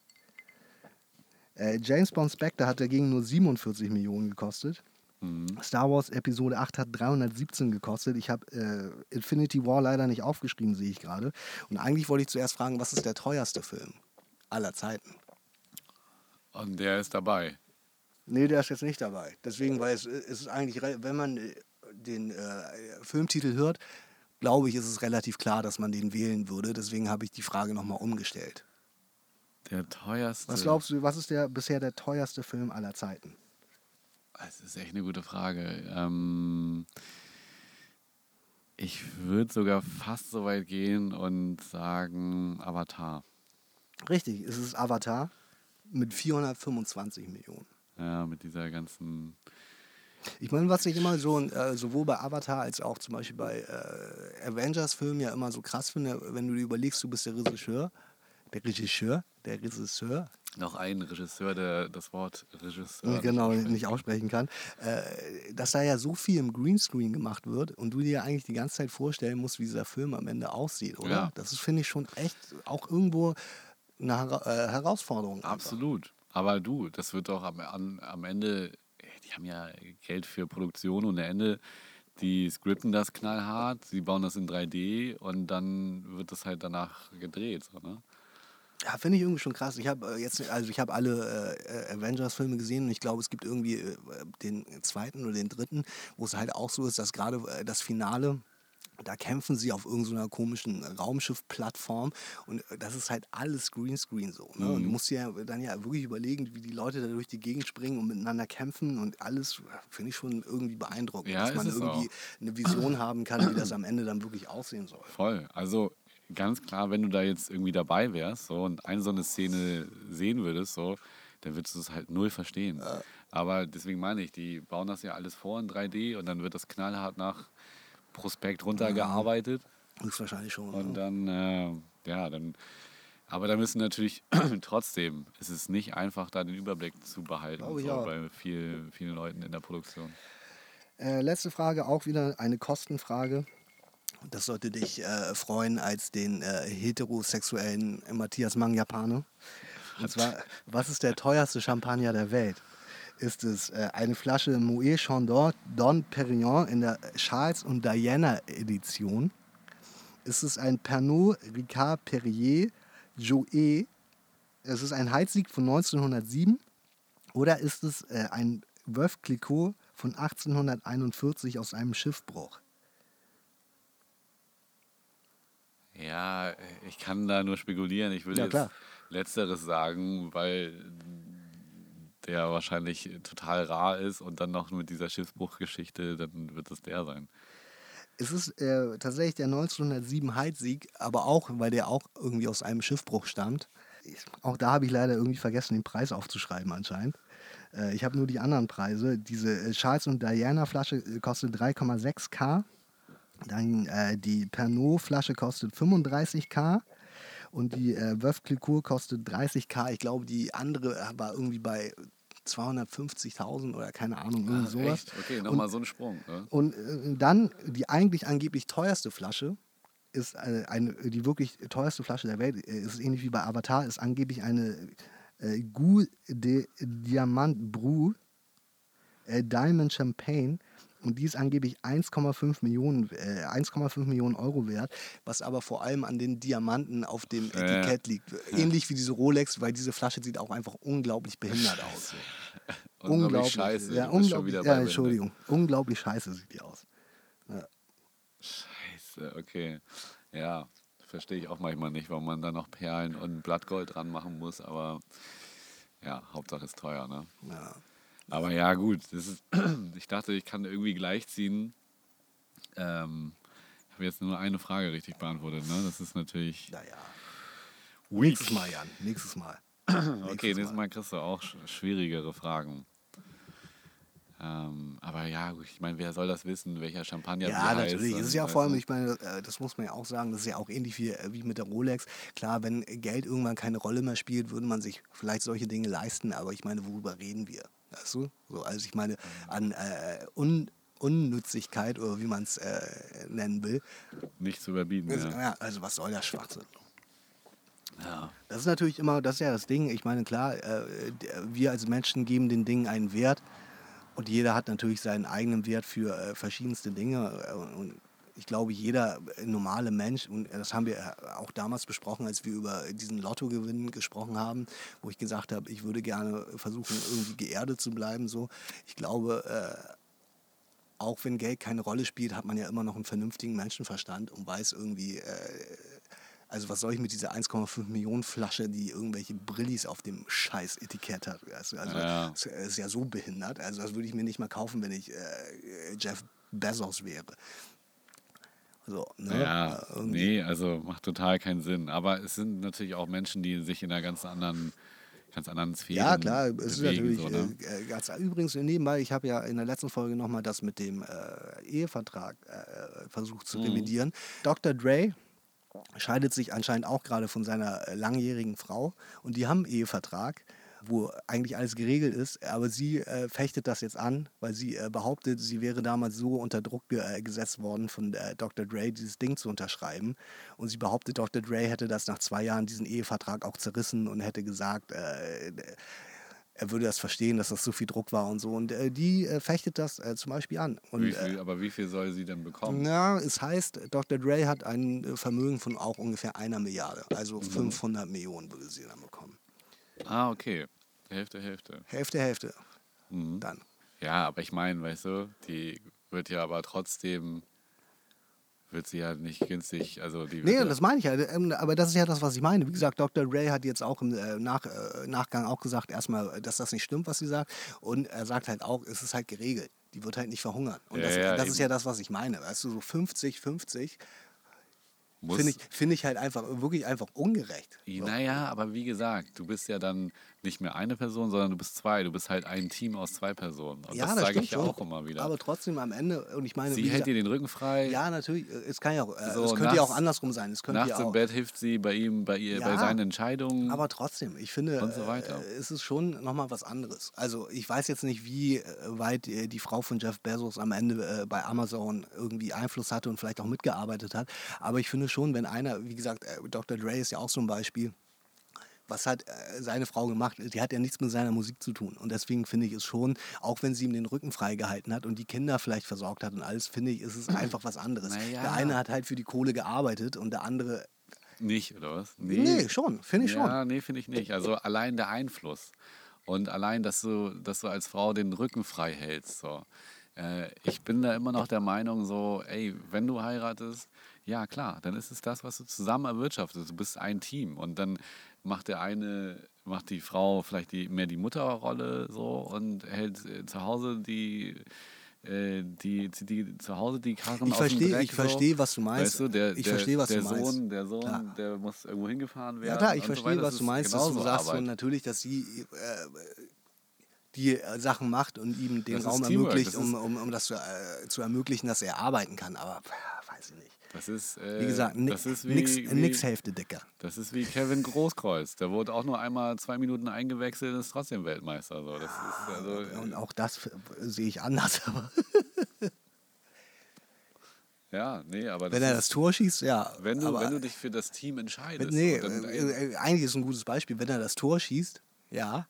Äh, James Bond Spectre hat dagegen nur 47 Millionen gekostet. Mhm. Star Wars Episode 8 hat 317 gekostet. Ich habe äh, Infinity War leider nicht aufgeschrieben, sehe ich gerade. Und eigentlich wollte ich zuerst fragen, was ist der teuerste Film aller Zeiten? Und der ist dabei. Nee, der ist jetzt nicht dabei. Deswegen, weil es, es ist eigentlich, wenn man äh, den äh, Filmtitel hört, glaube ich, ist es relativ klar, dass man den wählen würde. Deswegen habe ich die Frage nochmal umgestellt. Der teuerste. Was glaubst du, was ist der bisher der teuerste Film aller Zeiten? Das ist echt eine gute Frage. Ähm, ich würde sogar fast so weit gehen und sagen Avatar. Richtig, es ist Avatar mit 425 Millionen. Ja, mit dieser ganzen. Ich meine, was ich immer so, äh, sowohl bei Avatar als auch zum Beispiel bei äh, Avengers-Filmen ja immer so krass finde, wenn du dir überlegst, du bist der Regisseur, der Regisseur, der Regisseur, Noch ein Regisseur, der das Wort Regisseur. genau nicht nicht aussprechen kann, äh, dass da ja so viel im Greenscreen gemacht wird und du dir eigentlich die ganze Zeit vorstellen musst, wie dieser Film am Ende aussieht, oder? Ja. Das ist, finde ich, schon echt auch irgendwo eine Hera äh, Herausforderung. einfach. Aber du, das wird doch am, an, am Ende, die haben ja Geld für Produktion und am Ende, die scripten das knallhart, sie bauen das in 3D und dann wird das halt danach gedreht. So, ne? Ja, finde ich irgendwie schon krass. Ich habe äh, jetzt, also ich habe alle äh, Avengers-Filme gesehen und ich glaube, es gibt irgendwie äh, den zweiten oder den dritten, wo es halt auch so ist, dass gerade äh, das Finale, da kämpfen sie auf irgendeiner komischen Raumschiff-Plattform und äh, das ist halt alles Greenscreen so. Ne? Und du musst dir ja dann ja wirklich überlegen, wie die Leute da durch die Gegend springen und miteinander kämpfen und alles äh, finde ich schon irgendwie beeindruckend, Ja, dass man irgendwie eine Vision haben kann, wie das am Ende dann wirklich aussehen soll. Voll. Also ganz klar, wenn du da jetzt irgendwie dabei wärst so, und eine so eine Szene sehen würdest, so, dann würdest du es halt null verstehen. Aber deswegen meine ich, die bauen das ja alles vor in 3D und dann wird das knallhart nach Prospekt runtergearbeitet. Höchstwahrscheinlich schon. Und dann, äh, ja, dann. Aber da müssen natürlich trotzdem, es ist nicht einfach, da den Überblick zu behalten ich so, auch. bei viel, vielen Leuten in der Produktion. Äh, letzte Frage, auch wieder eine Kostenfrage. Das sollte dich äh, freuen als den äh, heterosexuellen Matthias Mangiapane. Und zwar, was ist der teuerste Champagner der Welt? Ist es äh, eine Flasche Moet Chandon Don Perignon in der Charles und Diana Edition? Ist es ein Pernod Ricard Perrier Joet? Es ist ein Heizsieg von 1907? Oder ist es äh, ein Veuve Clicquot von 1841 aus einem Schiffbruch? Ja, ich kann da nur spekulieren. Ich würde Ja, jetzt. Letzteres sagen, weil der wahrscheinlich total rar ist und dann noch mit dieser Schiffsbruchgeschichte, dann wird es der sein. Es ist äh, tatsächlich der 1907 Heidsieg, aber auch, weil der auch irgendwie aus einem Schiffbruch stammt. Ich, auch da habe ich leider irgendwie vergessen, den Preis aufzuschreiben anscheinend. Äh, ich habe nur die anderen Preise. Diese äh, Charles und Diana Flasche äh, kostet 3,6k. Dann äh, die Pernod Flasche kostet 35k. Und die äh, Veuve kostet 30k. Ich glaube, die andere war irgendwie bei 250.000 oder keine Ahnung, irgendwie sowas. Ah, Echt? Okay, nochmal so ein Sprung. Ne? Und äh, dann die eigentlich angeblich teuerste Flasche ist äh, eine, die wirklich teuerste Flasche der Welt. äh, Ist ähnlich wie bei Avatar, ist angeblich eine äh, Goût de Diamant Brut äh, Diamond Champagne. Und die ist angeblich 1,5 Millionen, äh, 1,5 Millionen Euro wert, was aber vor allem an den Diamanten auf dem Ja. Etikett liegt. Ähnlich wie diese Rolex, weil diese Flasche sieht auch einfach unglaublich behindert aus. So. Unglaublich scheiße. Ja, unglaublich, ja, Entschuldigung. Unglaublich scheiße sieht die aus. Scheiße, okay. Ja, verstehe ich auch manchmal nicht, warum man da noch Perlen und Blattgold dran machen muss, aber ja, Hauptsache ist teuer, ne? Ja. Aber ja, gut, das ist, ich dachte, ich kann irgendwie gleichziehen. Ähm, ich habe jetzt nur eine Frage richtig beantwortet, ne? Das ist natürlich Naja, weak. nächstes Mal, Jan. Nächstes Mal. Okay, nächstes Mal kriegst du auch sch- schwierigere Fragen. Ähm, aber ja, ich meine, wer soll das wissen, welcher Champagner Ja, wie heißt? natürlich. Es ist ja vor allem, ich meine, äh, das muss man ja auch sagen, das ist ja auch ähnlich wie, äh, wie mit der Rolex. Klar, wenn Geld irgendwann keine Rolle mehr spielt, würde man sich vielleicht solche Dinge leisten, aber ich meine, worüber reden wir? Weißt du? So, also ich meine, an äh, Un Unnützigkeit oder wie man es äh, nennen will. nicht zu überbieten. Also, Ja. ja, also was soll der Schwachsinn? Ja. Das ist natürlich immer, das ist ja das Ding. Ich meine, klar, äh, wir als Menschen geben den Dingen einen Wert und jeder hat natürlich seinen eigenen Wert für äh, verschiedenste Dinge. Äh, und ich glaube, jeder äh, normale Mensch, und das haben wir äh, auch damals besprochen, als wir über diesen Lottogewinn gesprochen haben, wo ich gesagt habe, ich würde gerne versuchen, irgendwie geerdet zu bleiben. So. Ich glaube, äh, auch wenn Geld keine Rolle spielt, hat man ja immer noch einen vernünftigen Menschenverstand und weiß irgendwie, äh, Also was soll ich mit dieser 1,5 Millionen Flasche, die irgendwelche Brillis auf dem scheiß Etikett hat? Also, also Ja. es ist ja so behindert. Also das würde ich mir nicht mal kaufen, wenn ich äh, Jeff Bezos wäre. So, ne? Ja, Äh, irgendwie. nee, also macht total keinen Sinn. Aber es sind natürlich auch Menschen, die sich in einer ganz anderen, ganz anderen Sphären Ja, klar, es ist bewegen. natürlich so, ne? äh, ganz übrigens nebenbei, ich habe ja in der letzten Folge nochmal das mit dem äh, Ehevertrag äh, versucht Mhm. zu revidieren. Dr. Dre scheidet sich anscheinend auch gerade von seiner äh, langjährigen Frau und die haben einen Ehevertrag, wo eigentlich alles geregelt ist, aber sie äh, fechtet das jetzt an, weil sie äh, behauptet, sie wäre damals so unter Druck ge äh, gesetzt worden von äh, Dr. Dre, dieses Ding zu unterschreiben. Und sie behauptet, Dr. Dre hätte das nach zwei Jahren, diesen Ehevertrag auch zerrissen und hätte gesagt, äh, er würde das verstehen, dass das so viel Druck war und so. Und äh, die äh, fechtet das äh, zum Beispiel an. Und, Wie äh, viel, aber wie viel soll sie denn bekommen? na, es heißt, Dr. Dre hat ein Vermögen von auch ungefähr einer Milliarde. Also 500 Millionen würde sie dann bekommen. Ah, okay. Hälfte, Hälfte. Hälfte, Hälfte. Mhm. Dann. Ja, aber ich meine, weißt du, die wird ja aber trotzdem, wird sie ja nicht günstig, also die Nee, ja, das meine ich ja. Ähm, Aber das ist ja das, was ich meine. Wie gesagt, Dr. Ray hat jetzt auch im äh, Nach, äh, Nachgang auch gesagt, erstmal, dass das nicht stimmt, was sie sagt. Und er sagt halt auch, es ist halt geregelt. Die wird halt nicht verhungern. Und Ja, das, ja, das ist ja das, was ich meine. Weißt du, so 50, 50 muss, finde ich, find ich halt einfach, wirklich einfach ungerecht. Naja, aber wie gesagt, du bist ja dann nicht mehr eine Person, sondern du bist zwei. Du bist halt ein Team aus zwei Personen. Und das sage stimmt ich ja auch immer wieder. Aber trotzdem am Ende, und ich meine, sie wie hält gesagt, dir den Rücken frei. ja, natürlich, äh, es kann ja auch, äh, So, es könnte ja auch nachts- andersrum sein. Es könnte Nachts ja im auch, Bett hilft sie bei ihm, bei ihr, bei Ja, seinen Entscheidungen. Aber trotzdem, ich finde, Und so weiter. äh, es ist schon nochmal was anderes. Also ich weiß jetzt nicht, wie äh, weit die Frau von Jeff Bezos am Ende äh, bei Amazon irgendwie Einfluss hatte und vielleicht auch mitgearbeitet hat. Aber ich finde schon, wenn einer, wie gesagt, Dr. Dre ist ja auch so ein Beispiel, was hat äh, seine Frau gemacht? Die hat ja nichts mit seiner Musik zu tun. Und deswegen finde ich es schon, auch wenn sie ihm den Rücken freigehalten hat und die Kinder vielleicht versorgt hat und alles, finde ich, ist es einfach was anderes. Naja. Der eine hat halt für die Kohle gearbeitet und der andere. Nicht, oder was? Nee, schon, finde ich schon. Ja, nee, finde ich nicht. Also allein der Einfluss und allein, dass du, dass du als Frau den Rücken frei hältst. So. Äh, ich bin da immer noch der Meinung, so, ey, wenn du heiratest, ja klar, dann ist es das, was du zusammen erwirtschaftest. Du bist ein Team und dann macht der eine, macht die Frau vielleicht die, mehr die Mutterrolle so und hält äh, zu Hause die, äh, die, die, zu Hause die Karren Ich verstehe, Dreck, ich so. verstehe, was du meinst. Weißt du, der, ich verstehe, was der du Sohn, meinst. Der Sohn, Klar. der muss irgendwo hingefahren werden. Ja klar, ich so verstehe, weiter. was du meinst, dass du sagst natürlich, dass sie äh, die äh, Sachen macht und ihm den Das Raum ermöglicht, um, um, um das zu, äh, zu ermöglichen, dass er arbeiten kann. Aber pff, weiß ich nicht. Das ist, äh, Wie gesagt, das wie, nix, wie, nix Hälfte dicker. Das ist wie Kevin Großkreuz. Der wurde auch nur einmal zwei Minuten eingewechselt und ist trotzdem Weltmeister. So. Ist also, Und auch das f- sehe ich anders. Ja, nee, aber wenn er ist, das Tor schießt, ja. wenn, du, aber, wenn du dich für das Team entscheidest. nee, dann, äh, äh, eigentlich ist ein gutes Beispiel. Wenn er das Tor schießt, ja.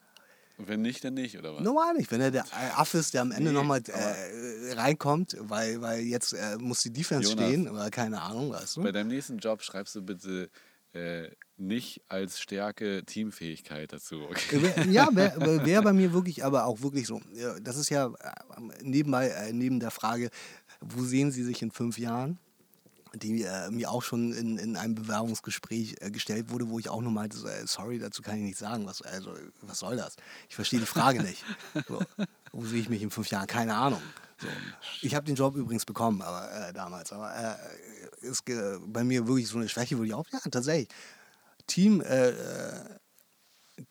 Wenn nicht, dann nicht, oder was? Normal nicht. Wenn er der Affe ist, der am Ende Nee, nochmal äh, reinkommt, weil, weil jetzt äh, muss die Defense Jonas. stehen oder keine Ahnung, weißt du? Bei deinem nächsten Job schreibst du bitte äh, nicht als Stärke Teamfähigkeit dazu. Okay? Ja, wäre wär bei mir wirklich, aber auch wirklich so. Das ist ja äh, nebenbei, äh, neben der Frage, wo sehen Sie sich in fünf Jahren? Die äh, mir auch schon in, in einem Bewerbungsgespräch äh, gestellt wurde, wo ich auch nur meinte, so, äh, sorry, dazu kann ich nichts sagen. Was, also, was soll das? Ich verstehe die Frage nicht. So, wo sehe ich mich in fünf Jahren? Keine Ahnung. So. Ich habe den Job übrigens bekommen, aber äh, damals. Aber äh, ist ge- bei mir wirklich so eine Schwäche, wo ich auch, ja, tatsächlich. Team, äh, äh,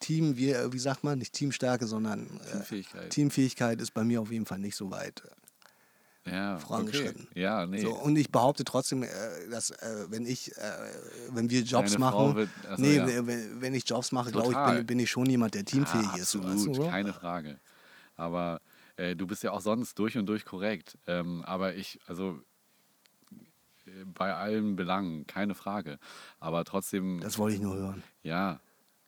Team, wie, wie sagt man, nicht Teamstärke, sondern äh, Teamfähigkeit. Teamfähigkeit ist bei mir auf jeden Fall nicht so weit Ja, okay. vorangeschritten. Ja, nee. So, und ich behaupte trotzdem, äh, dass äh, wenn ich, äh, wenn wir Jobs Deine machen, wird- ach so, nee, ja. wenn, ich Jobs mache, glaube ich, bin, bin ich schon jemand, der teamfähig ja, ist. so, absolut, weißt du, so? keine Frage. Aber äh, du bist ja auch sonst durch und durch korrekt. Ähm, aber ich, also bei allen Belangen, keine Frage. Aber trotzdem, Das wollte ich nur hören. ja,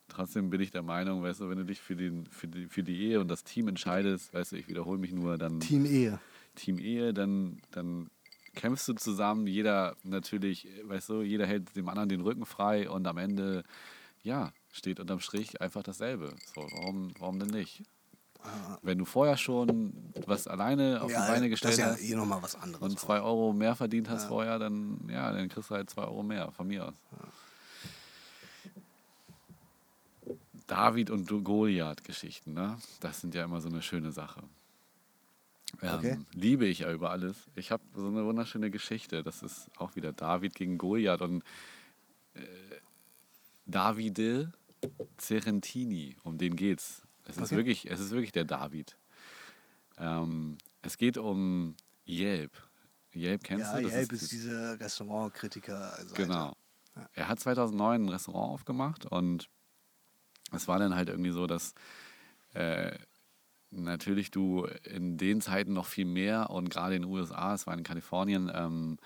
trotzdem bin ich der Meinung, weißt du, wenn du dich für, den, für, die, für die Ehe und das Team entscheidest, weißt du, ich wiederhole mich nur, dann Team Ehe. Team Ehe, dann, dann kämpfst du zusammen, jeder natürlich, weißt du, jeder hält dem anderen den Rücken frei und am Ende, ja, steht unterm Strich einfach dasselbe. So, warum, warum denn nicht? Wenn du vorher schon was alleine auf ja, die Beine gestellt hast ja hier nochmal was anderes. Und zwei Euro mehr verdient hast ja. vorher, dann, ja, dann kriegst du halt zwei Euro mehr von mir aus. Ja. David und Goliath-Geschichten, ne? Das sind ja immer so eine schöne Sache. Ähm, Okay. Liebe ich ja über alles. Ich habe so eine wunderschöne Geschichte. Das ist auch wieder David gegen Goliath und äh, Davide Cerentini, um den geht's. Es ist Okay. wirklich, es ist wirklich der David. Ähm, es geht um Yelp. Yelp kennst Ja, du? Das Yelp ist, das- diese Restaurantkritiker. Genau. Er hat 2009 ein Restaurant aufgemacht und es war dann halt irgendwie so, dass äh, natürlich du in den Zeiten noch viel mehr und gerade in den USA, es war in Kalifornien, ähm,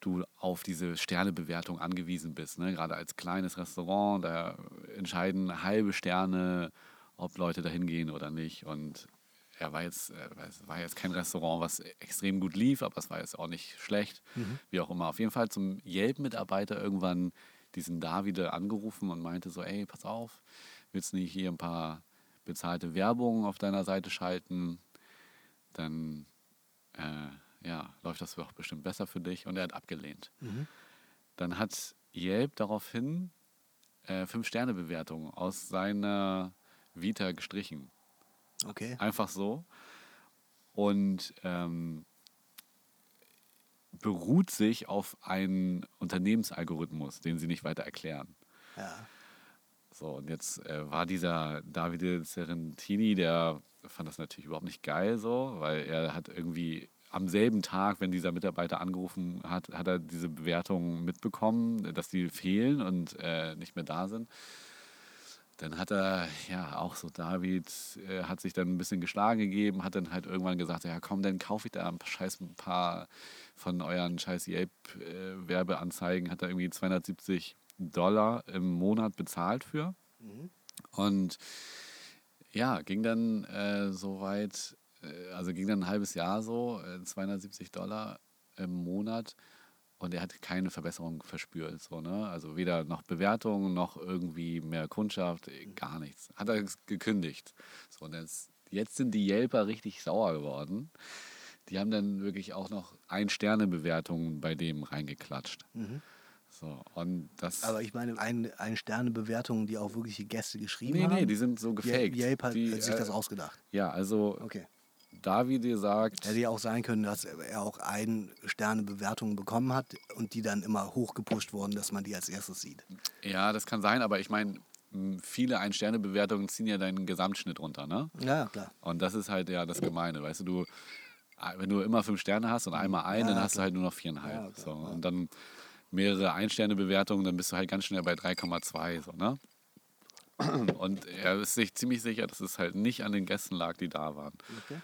du auf diese Sternebewertung angewiesen bist. Ne? Gerade als kleines Restaurant, da entscheiden halbe Sterne, ob Leute da hingehen oder nicht. Und er war jetzt, äh, es war jetzt kein Restaurant, was extrem gut lief, aber es war jetzt auch nicht schlecht, wie auch immer. Auf jeden Fall zum Yelp-Mitarbeiter irgendwann diesen Davide angerufen und meinte so, ey, pass auf, willst du nicht hier ein paar bezahlte Werbung auf deiner Seite schalten? Dann äh, ja, läuft das doch bestimmt besser für dich. Und er hat abgelehnt. Dann hat Yelp daraufhin äh, Fünf-Sterne-Bewertungen aus seiner Vita gestrichen. Okay. Einfach so. Und ähm, beruht sich auf einen Unternehmensalgorithmus, den sie nicht weiter erklären. Ja. So, und jetzt äh, war dieser Davide Cerentini, der fand das natürlich überhaupt nicht geil so, weil er hat irgendwie am selben Tag, wenn dieser Mitarbeiter angerufen hat, hat er diese Bewertungen mitbekommen, dass die fehlen und äh, nicht mehr da sind. Dann hat er, ja, auch so David, äh, hat sich dann ein bisschen geschlagen gegeben, hat dann halt irgendwann gesagt, ja komm, dann kaufe ich da ein paar, scheiß, ein paar von euren scheiß Yelp-Werbeanzeigen, hat er irgendwie 270 Dollar im Monat bezahlt für. Und ja, ging dann äh, so weit, äh, also ging dann ein halbes Jahr so, äh, 270 Dollar im Monat. Und er hat keine Verbesserung verspürt. So, ne? Also weder noch Bewertungen, noch irgendwie mehr Kundschaft, äh, gar nichts. Hat er gekündigt. So, und jetzt, jetzt sind die Yelper richtig sauer geworden. Die haben dann wirklich auch noch Ein-Sterne-Bewertungen bei dem reingeklatscht. So, und das. Aber ich meine, ein, eine Sternebewertung, die auch wirkliche Gäste geschrieben nee, haben. nee, die sind so gefaked. Yelp hat die, sich das äh, ausgedacht. Ja, also Okay. Davide sagt, Hätte ja auch sein können, dass er auch ein Sternebewertungen bekommen hat und die dann immer hochgepusht wurden, dass man die als erstes sieht. ja, das kann sein, aber ich meine, viele Ein-Sterne-Bewertungen ziehen ja deinen Gesamtschnitt runter, ne? Ja, klar. Und das ist halt ja das Gemeine, weißt du, du, ah, wenn du immer fünf Sterne hast und einmal ein, dann Ja, hast du halt nur noch viereinhalb. Ja, klar, so. Und dann mehrere Ein-Sterne-Bewertungen, dann bist du halt ganz schnell bei 3,2, so, ne? Und er ist sich ziemlich sicher, dass es halt nicht an den Gästen lag, die da waren. Okay.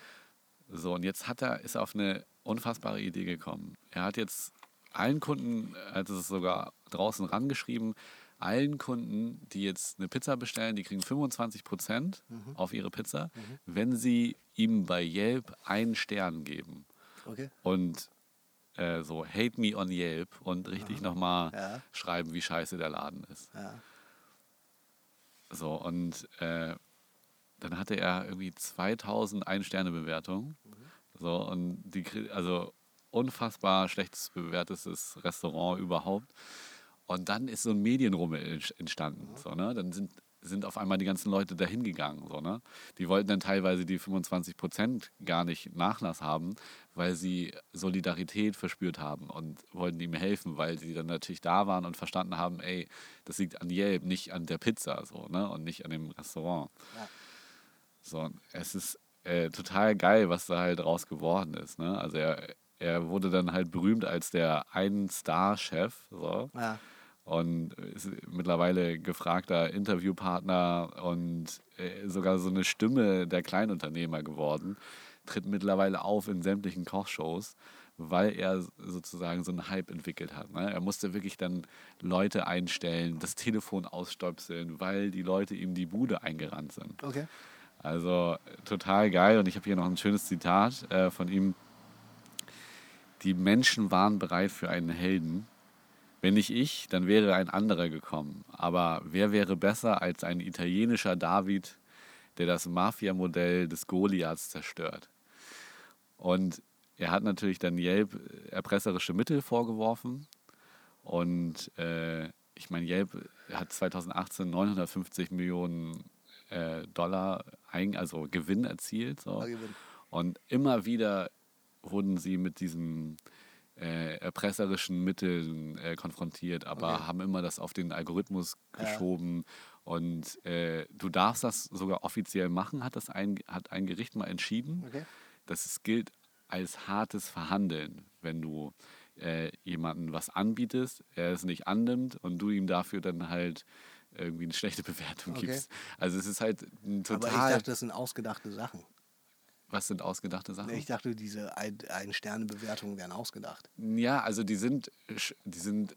So, und jetzt hat er, ist er auf eine unfassbare Idee gekommen. Er hat jetzt allen Kunden, er hat es sogar draußen rangeschrieben, allen Kunden, die jetzt eine Pizza bestellen, die kriegen 25 Prozent auf ihre Pizza, wenn sie ihm bei Yelp einen Stern geben. Okay. Und äh, so Hate Me on Yelp und richtig nochmal Ja. schreiben, wie scheiße der Laden ist. Ja. So, und äh, dann hatte er irgendwie 2000 Ein-Sterne-Bewertungen. So, und die, also unfassbar schlechtes bewertetes Restaurant überhaupt. Und dann ist so ein Medienrummel ent- entstanden. So, ne? Dann sind, sind auf einmal die ganzen Leute dahin gegangen. So, ne? Die wollten dann teilweise die 25 Prozent gar nicht Nachlass haben, weil sie Solidarität verspürt haben und wollten ihm helfen, weil sie dann natürlich da waren und verstanden haben, ey, das liegt an Yelp, nicht an der Pizza so, ne? und nicht an dem Restaurant. Ja. So, es ist äh, total geil, was da halt draus geworden ist. Ne? Also er, er wurde dann halt berühmt als der Ein-Star-Chef. So Ja. Und ist mittlerweile gefragter Interviewpartner und äh, sogar so eine Stimme der Kleinunternehmer geworden. Tritt mittlerweile auf in sämtlichen Kochshows, weil er sozusagen so einen Hype entwickelt hat. Ne? Er musste wirklich dann Leute einstellen, das Telefon ausstöpseln, weil die Leute ihm die Bude eingerannt sind. Okay. Also total geil. Und ich habe hier noch ein schönes Zitat äh, von ihm. Die Menschen waren bereit für einen Helden. Wenn nicht ich, dann wäre ein anderer gekommen. Aber wer wäre besser als ein italienischer David, der das Mafia-Modell des Goliaths zerstört? Und er hat natürlich dann Yelp erpresserische Mittel vorgeworfen. Und äh, ich meine, Yelp hat 2018 950 Millionen äh, Dollar ein, also Gewinn erzielt. So. Und immer wieder wurden sie mit diesen äh, erpresserischen Mitteln äh, konfrontiert, aber Okay. haben immer das auf den Algorithmus Ja. geschoben. Und äh, du darfst das sogar offiziell machen, hat das ein, hat ein Gericht mal entschieden. Okay. dass es gilt als hartes Verhandeln, wenn du äh, jemandem was anbietest, er es nicht annimmt und du ihm dafür dann halt irgendwie eine schlechte Bewertung Okay. gibst. Also es ist halt ein Aber ich total. dachte, das sind ausgedachte Sachen. Was sind ausgedachte Sachen? Ich dachte, diese Ein- Ein-Sterne-Bewertungen wären ausgedacht. Ja, also die sind, die sind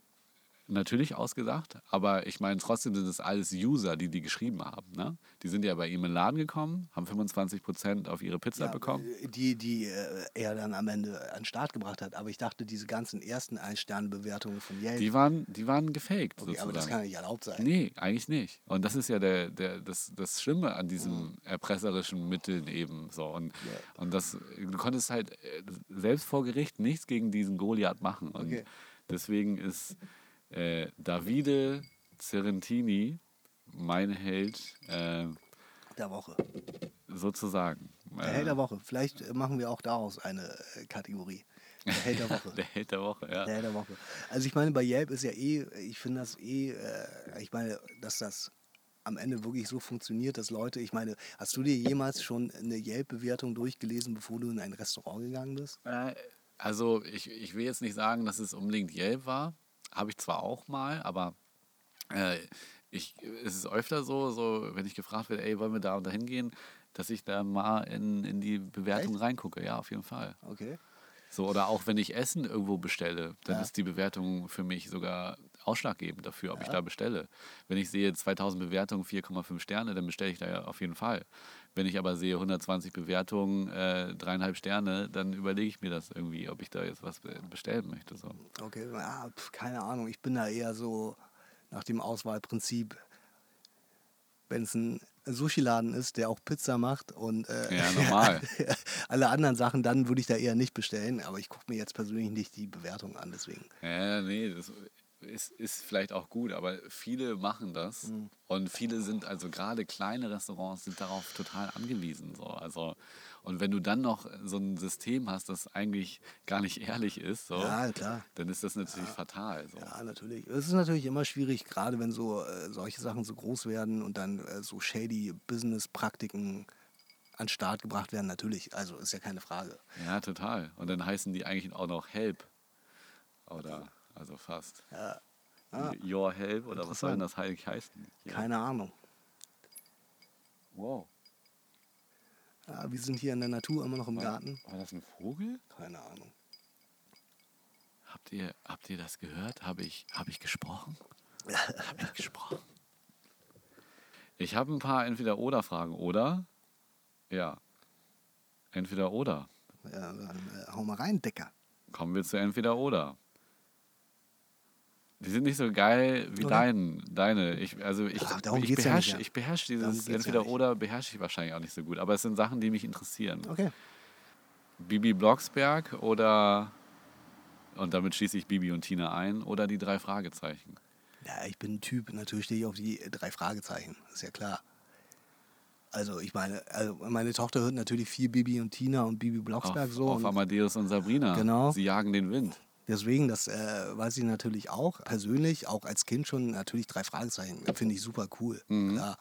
natürlich ausgedacht, aber ich meine, trotzdem sind es alles User, die die geschrieben haben. Ne? Die sind ja bei ihm in den Laden gekommen, haben 25 Prozent auf ihre Pizza Ja, bekommen. äh, Die, die äh, er dann am Ende an den Start gebracht hat. Aber ich dachte, diese ganzen ersten Ein-Sterne-Bewertungen von Yelp, Die waren, die waren gefaked okay, aber das kann ja nicht erlaubt sein. Nee, eigentlich nicht. Und das ist ja der, der, das, das Schlimme an diesen erpresserischen Mitteln eben so. Und, und das, du konntest halt äh, selbst vor Gericht nichts gegen diesen Goliath machen. Und Okay. deswegen ist äh, Davide Cerentini mein Held äh, Der Woche. sozusagen. Der Äh, Held der Woche. Vielleicht machen wir auch daraus eine äh, Kategorie. Der Held der Woche. der Held der Woche, ja. Der Held der Woche. Also ich meine, bei Yelp ist ja eh, ich finde das eh, äh, ich meine, dass das am Ende wirklich so funktioniert, dass Leute, ich meine, hast du dir jemals schon eine Yelp-Bewertung durchgelesen, bevor du in ein Restaurant gegangen bist? Also ich, ich will jetzt nicht sagen, dass es unbedingt Yelp war. Habe ich zwar auch mal, aber äh, ich, es ist öfter so, so, wenn ich gefragt werde, ey, wollen wir da und da hingehen, dass ich da mal in, in die Bewertung Echt? reingucke. Ja, auf jeden Fall. Okay. So, oder auch wenn ich Essen irgendwo bestelle, dann Ja. ist die Bewertung für mich sogar ausschlaggebend dafür, ob ich Ja. da bestelle. Wenn ich sehe 2000 Bewertungen, 4,5 Sterne, dann bestelle ich da ja auf jeden Fall. Wenn ich aber sehe 120 Bewertungen, äh, dreieinhalb Sterne, dann überlege ich mir das irgendwie, ob ich da jetzt was be- bestellen möchte. So. Okay, ja, pf, keine Ahnung. Ich bin da eher so nach dem Auswahlprinzip, wenn es ein Sushi-Laden ist, der auch Pizza macht und äh, Ja, normal. alle anderen Sachen, dann würde ich da eher nicht bestellen. Aber ich gucke mir jetzt persönlich nicht die Bewertung an, deswegen. Ja, nee, das ist, ist vielleicht auch gut, aber viele machen das Mhm. und viele sind, also gerade kleine Restaurants sind darauf total angewiesen. So. Also, und wenn du dann noch so ein System hast, das eigentlich gar nicht ehrlich ist, so, Ja, klar. dann ist das natürlich fatal. So. Ja, natürlich. Es ist natürlich immer schwierig, gerade wenn so äh, solche Sachen so groß werden und dann äh, so shady Business-Praktiken an den Start gebracht werden. Natürlich, also ist ja keine Frage. Ja, total. Und dann heißen die eigentlich auch noch Help. Oder, also fast. Ja. Ah, Your Help oder was soll denn das eigentlich heißen? Ja. keine Ahnung. Wow. Ja, wir sind hier in der Natur immer noch im Garten. War das ein Vogel? Keine Ahnung. Habt ihr, habt ihr das gehört? Habe ich, hab ich gesprochen? Habe ich gesprochen? Ich habe ein paar Entweder-Oder-Fragen, oder? Ja. Entweder-Oder. Ja, äh, hau mal rein, Decker. Kommen wir zu Entweder-Oder. Die sind nicht so geil wie dein, deine. Ich, also ich, Ja, darum ich beherrsche ja. ich beherrsch Darum dieses geht's ja Entweder-Oder, beherrsche ich wahrscheinlich auch nicht so gut. Aber es sind Sachen, die mich interessieren. Okay. Bibi Blocksberg oder, und damit schließe ich Bibi und Tina ein, oder die drei Fragezeichen. Ja, ich bin ein Typ, natürlich stehe ich auf die drei Fragezeichen, ist ja klar. Also ich meine, also meine Tochter hört natürlich viel Bibi und Tina und Bibi Blocksberg auf, so. auf und Amadeus und Sabrina. Genau. Sie jagen den Wind. Deswegen, das äh, weiß ich natürlich auch. Persönlich, auch als Kind schon, natürlich drei Fragezeichen. Finde ich super cool. Mhm. Klar.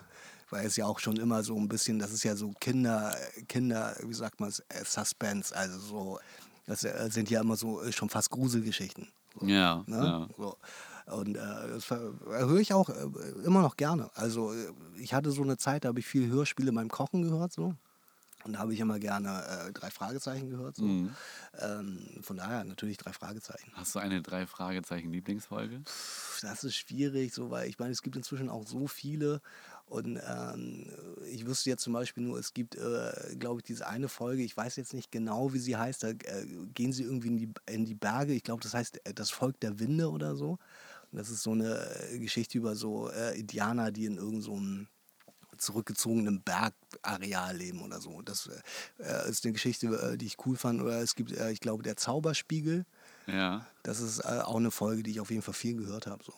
Weil es ja auch schon immer so ein bisschen, das ist ja so Kinder, Kinder, wie sagt man es, äh, Suspense, also so, das äh, sind ja immer so äh, schon fast Gruselgeschichten. So. Ja, Ne? ja. So. Und äh, das höre ich auch äh, immer noch gerne. Also äh, ich hatte so eine Zeit, da habe ich viel Hörspiele beim Kochen gehört. So. Und da habe ich immer gerne äh, drei Fragezeichen gehört. So. Mhm. Ähm, von daher natürlich drei Fragezeichen. Hast du eine drei Fragezeichen Lieblingsfolge? Das ist schwierig, so, weil ich meine, es gibt inzwischen auch so viele. Und ähm, ich wüsste jetzt zum Beispiel nur, es gibt, äh, glaube ich, diese eine Folge, ich weiß jetzt nicht genau, wie sie heißt, da äh, gehen sie irgendwie in die, in die Berge. Ich glaube, das heißt äh, das Volk der Winde oder so. Und das ist so eine äh, Geschichte über so äh, Indianer, die in irgendeinem so einem zurückgezogenen Bergareal leben oder so. Das äh, ist eine Geschichte, äh, die ich cool fand. Oder es gibt, äh, ich glaube, der Zauberspiegel. Ja. Das ist äh, auch eine Folge, die ich auf jeden Fall viel gehört habe. So.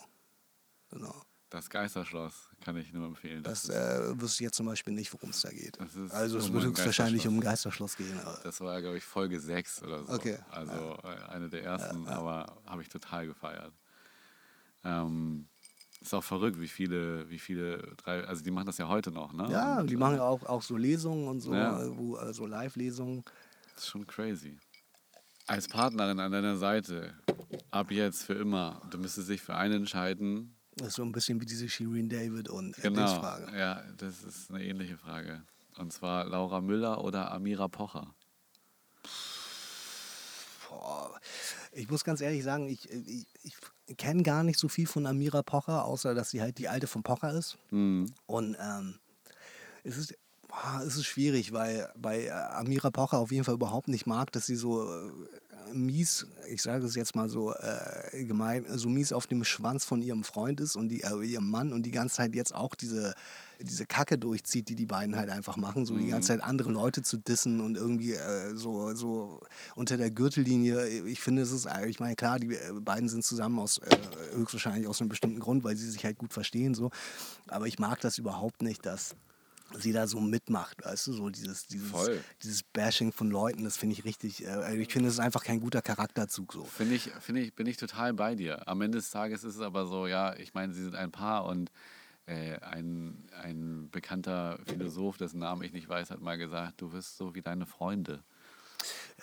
Genau. Das Geisterschloss kann ich nur empfehlen. Das ist- äh, wüsste ich jetzt zum Beispiel nicht, worum es da geht. Das Also es wird ein höchstwahrscheinlich um ein Geisterschloss gehen. Das war, glaube ich, Folge 6 oder so. Okay, Also äh, eine der ersten, aber habe ich total gefeiert. Ähm, ist auch verrückt, wie viele, wie viele, drei, also die machen das ja heute noch, ne? ja, Und, die machen ja auch, auch so Lesungen und so, Ja. äh, wo, äh, so Live-Lesungen. Das ist schon crazy. Als Partnerin an deiner Seite, ab jetzt für immer, du müsstest dich für einen entscheiden. Das ist so ein bisschen wie diese Shirin David und äh, Genau. Frage. Ja, das ist eine ähnliche Frage. Und zwar Laura Müller oder Amira Pocher. Boah. Ich muss ganz ehrlich sagen, ich, ich, ich kenne gar nicht so viel von Amira Pocher, außer dass sie halt die alte von Pocher ist. Mhm. Und ähm, es ist. boah, Es ist schwierig, weil bei äh, Amira Pocher auf jeden Fall überhaupt nicht mag, dass sie so äh, mies, ich sage es jetzt mal so äh, gemein, so mies auf dem Schwanz von ihrem Freund ist und die, äh, ihrem Mann und die ganze Zeit jetzt auch diese, diese Kacke durchzieht, die die beiden halt einfach machen, so die ganze Zeit andere Leute zu dissen und irgendwie äh, so, so unter der Gürtellinie. Ich finde, es ist, äh, ich meine, klar, die äh, beiden sind zusammen aus äh, höchstwahrscheinlich aus einem bestimmten Grund, weil sie sich halt gut verstehen, so. Aber ich mag das überhaupt nicht, dass sie da so mitmacht, weißt du, so dieses, dieses, Voll. dieses Bashing von Leuten, das finde ich richtig, äh, also ich finde, es ist einfach kein guter Charakterzug so. Finde ich, finde ich, bin ich total bei dir. Am Ende des Tages ist es aber so, ja, ich meine, sie sind ein Paar und äh, ein, ein bekannter Philosoph, dessen Namen ich nicht weiß, hat mal gesagt, du wirst so wie deine Freunde.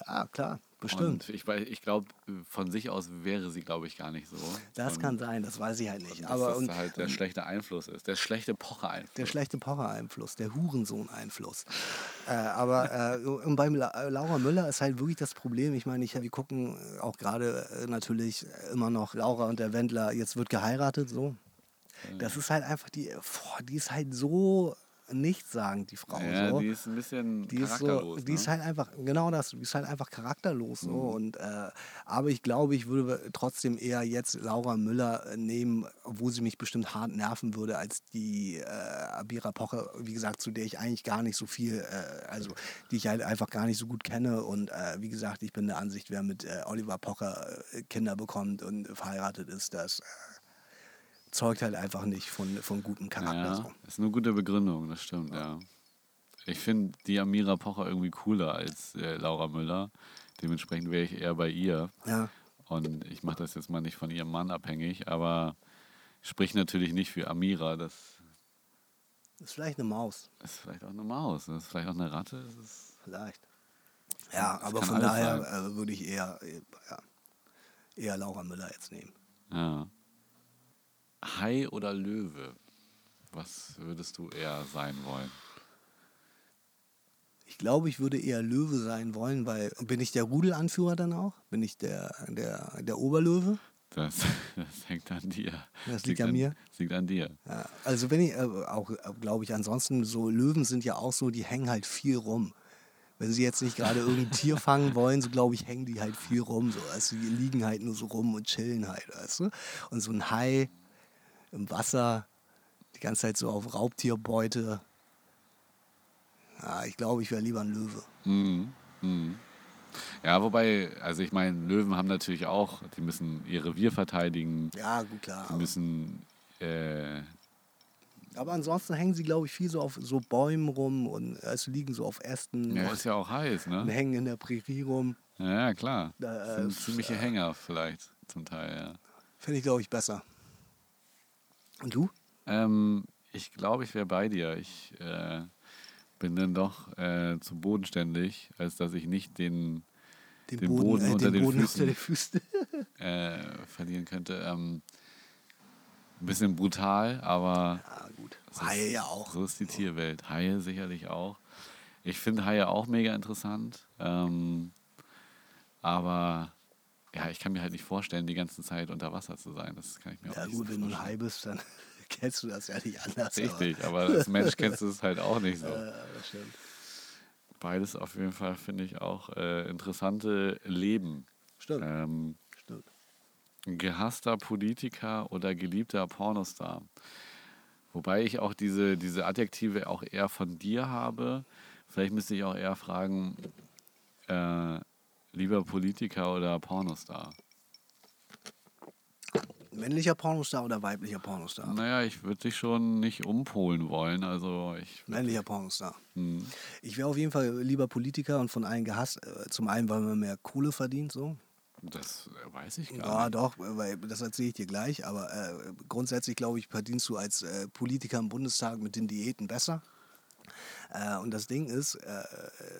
Ja, klar, bestimmt. Und ich, ich glaube, von sich aus wäre sie, glaube ich, gar nicht so. das und, kann sein, das weiß ich halt nicht. dass Aber das und, halt der schlechte Einfluss ist, der schlechte Pocher-Einfluss. der schlechte Pocher-Einfluss, der Hurensohn-Einfluss. äh, aber äh, und beim La äh, Laura Müller ist halt wirklich das Problem. Ich meine, ich, wir gucken auch gerade äh, natürlich immer noch Laura und der Wendler, jetzt wird geheiratet, so. Das ist halt einfach die, boah, die ist halt so nichtssagend, die Frau. ja, so. die ist ein bisschen Die ist, so, charakterlos. die ist ne? halt einfach, genau das, die ist halt einfach charakterlos. So. Mhm. Und, äh, aber ich glaube, ich würde trotzdem eher jetzt Laura Müller äh, nehmen, wo sie mich bestimmt hart nerven würde, als die äh, Abira Pocher, wie gesagt, zu der ich eigentlich gar nicht so viel, äh, also die ich halt einfach gar nicht so gut kenne. Und äh, wie gesagt, ich bin der Ansicht, wer mit äh, Oliver Pocher Kinder bekommt und verheiratet ist, das äh, zeugt halt einfach nicht von, von gutem Charakter. Ja, So. ist eine gute Begründung, das stimmt, ja. Ich finde die Amira Pocher irgendwie cooler als äh, Laura Müller. Dementsprechend wäre ich eher bei ihr. Ja. Und ich mache das jetzt mal nicht von ihrem Mann abhängig, aber spricht natürlich nicht für Amira. Das Ist vielleicht eine Maus. ist vielleicht auch eine Maus, das ist vielleicht auch eine Ratte. Das ist Vielleicht. Ja, aber von daher sein. äh, würde ich eher, ja, eher Laura Müller jetzt nehmen. ja. Hai oder Löwe? Was würdest du eher sein wollen? Ich glaube, ich würde eher Löwe sein wollen, weil bin ich der Rudelanführer dann auch? Bin ich der, der, der Oberlöwe? Das, das hängt an dir. Das liegt an mir? Das liegt an dir. Ja, also wenn ich äh, auch, glaube ich, ansonsten so Löwen sind ja auch so, die hängen halt viel rum. Wenn sie jetzt nicht gerade irgendein Tier fangen wollen, so glaube ich, hängen die halt viel rum. So. Also die liegen halt nur so rum und chillen halt, weißt du? Und so ein Hai im Wasser, die ganze Zeit so auf Raubtierbeute. Ja, ich glaube, ich wäre lieber ein Löwe. Mhm. Mhm. Ja, wobei, also ich meine, Löwen haben natürlich auch, die müssen ihr Revier verteidigen, Ja, gut, klar. die müssen, äh, aber ansonsten hängen sie, glaube ich, viel so auf so Bäumen rum und also liegen so auf Ästen ja, und, ist ja auch heiß, und ne? hängen in der Prärie rum. Ja, klar. Da, Das sind äh, ziemliche Hänger vielleicht zum Teil, ja. Finde ich, glaube ich, besser. Und du? Ähm, ich glaube, ich wäre bei dir. Ich äh, bin dann doch äh, zu bodenständig, als dass ich nicht den, Den, Den Boden unter den Boden Füßen. unter den Füßen. äh, verlieren könnte. Ähm, ein bisschen brutal, aber ja, gut. Haie ist- ja auch. So ist die Tierwelt. Haie sicherlich auch. Ich finde Haie auch mega interessant. Ähm, aber ja, ich kann mir halt nicht vorstellen, die ganze Zeit unter Wasser zu sein. Das kann ich mir auch Ja, nicht gut, so wenn du ein vorstellen. Hai bist, dann kennst du das ja nicht anders. Richtig, aber als Mensch kennst du es halt auch nicht so. Aber, äh, das stimmt. Beides auf jeden Fall finde ich auch äh, interessante Leben. Stimmt. Ähm, stimmt. gehasster Politiker oder geliebter Pornostar. Wobei ich auch diese, diese Adjektive auch eher von dir habe. Vielleicht müsste ich auch eher fragen, äh, lieber Politiker oder Pornostar. Männlicher Pornostar oder weiblicher Pornostar? Naja, ich würde dich schon nicht umpolen wollen. Also ich. Männlicher Pornostar. Hm. Ich wäre auf jeden Fall lieber Politiker und von allen gehasst. Äh, Zum einen, weil man mehr Kohle verdient, so. Das äh, weiß ich gar Ja, nicht. doch, weil das erzähle ich dir gleich. Aber äh, grundsätzlich, glaube ich, verdienst du als äh, Politiker im Bundestag mit den Diäten besser. Äh, und das Ding ist, äh,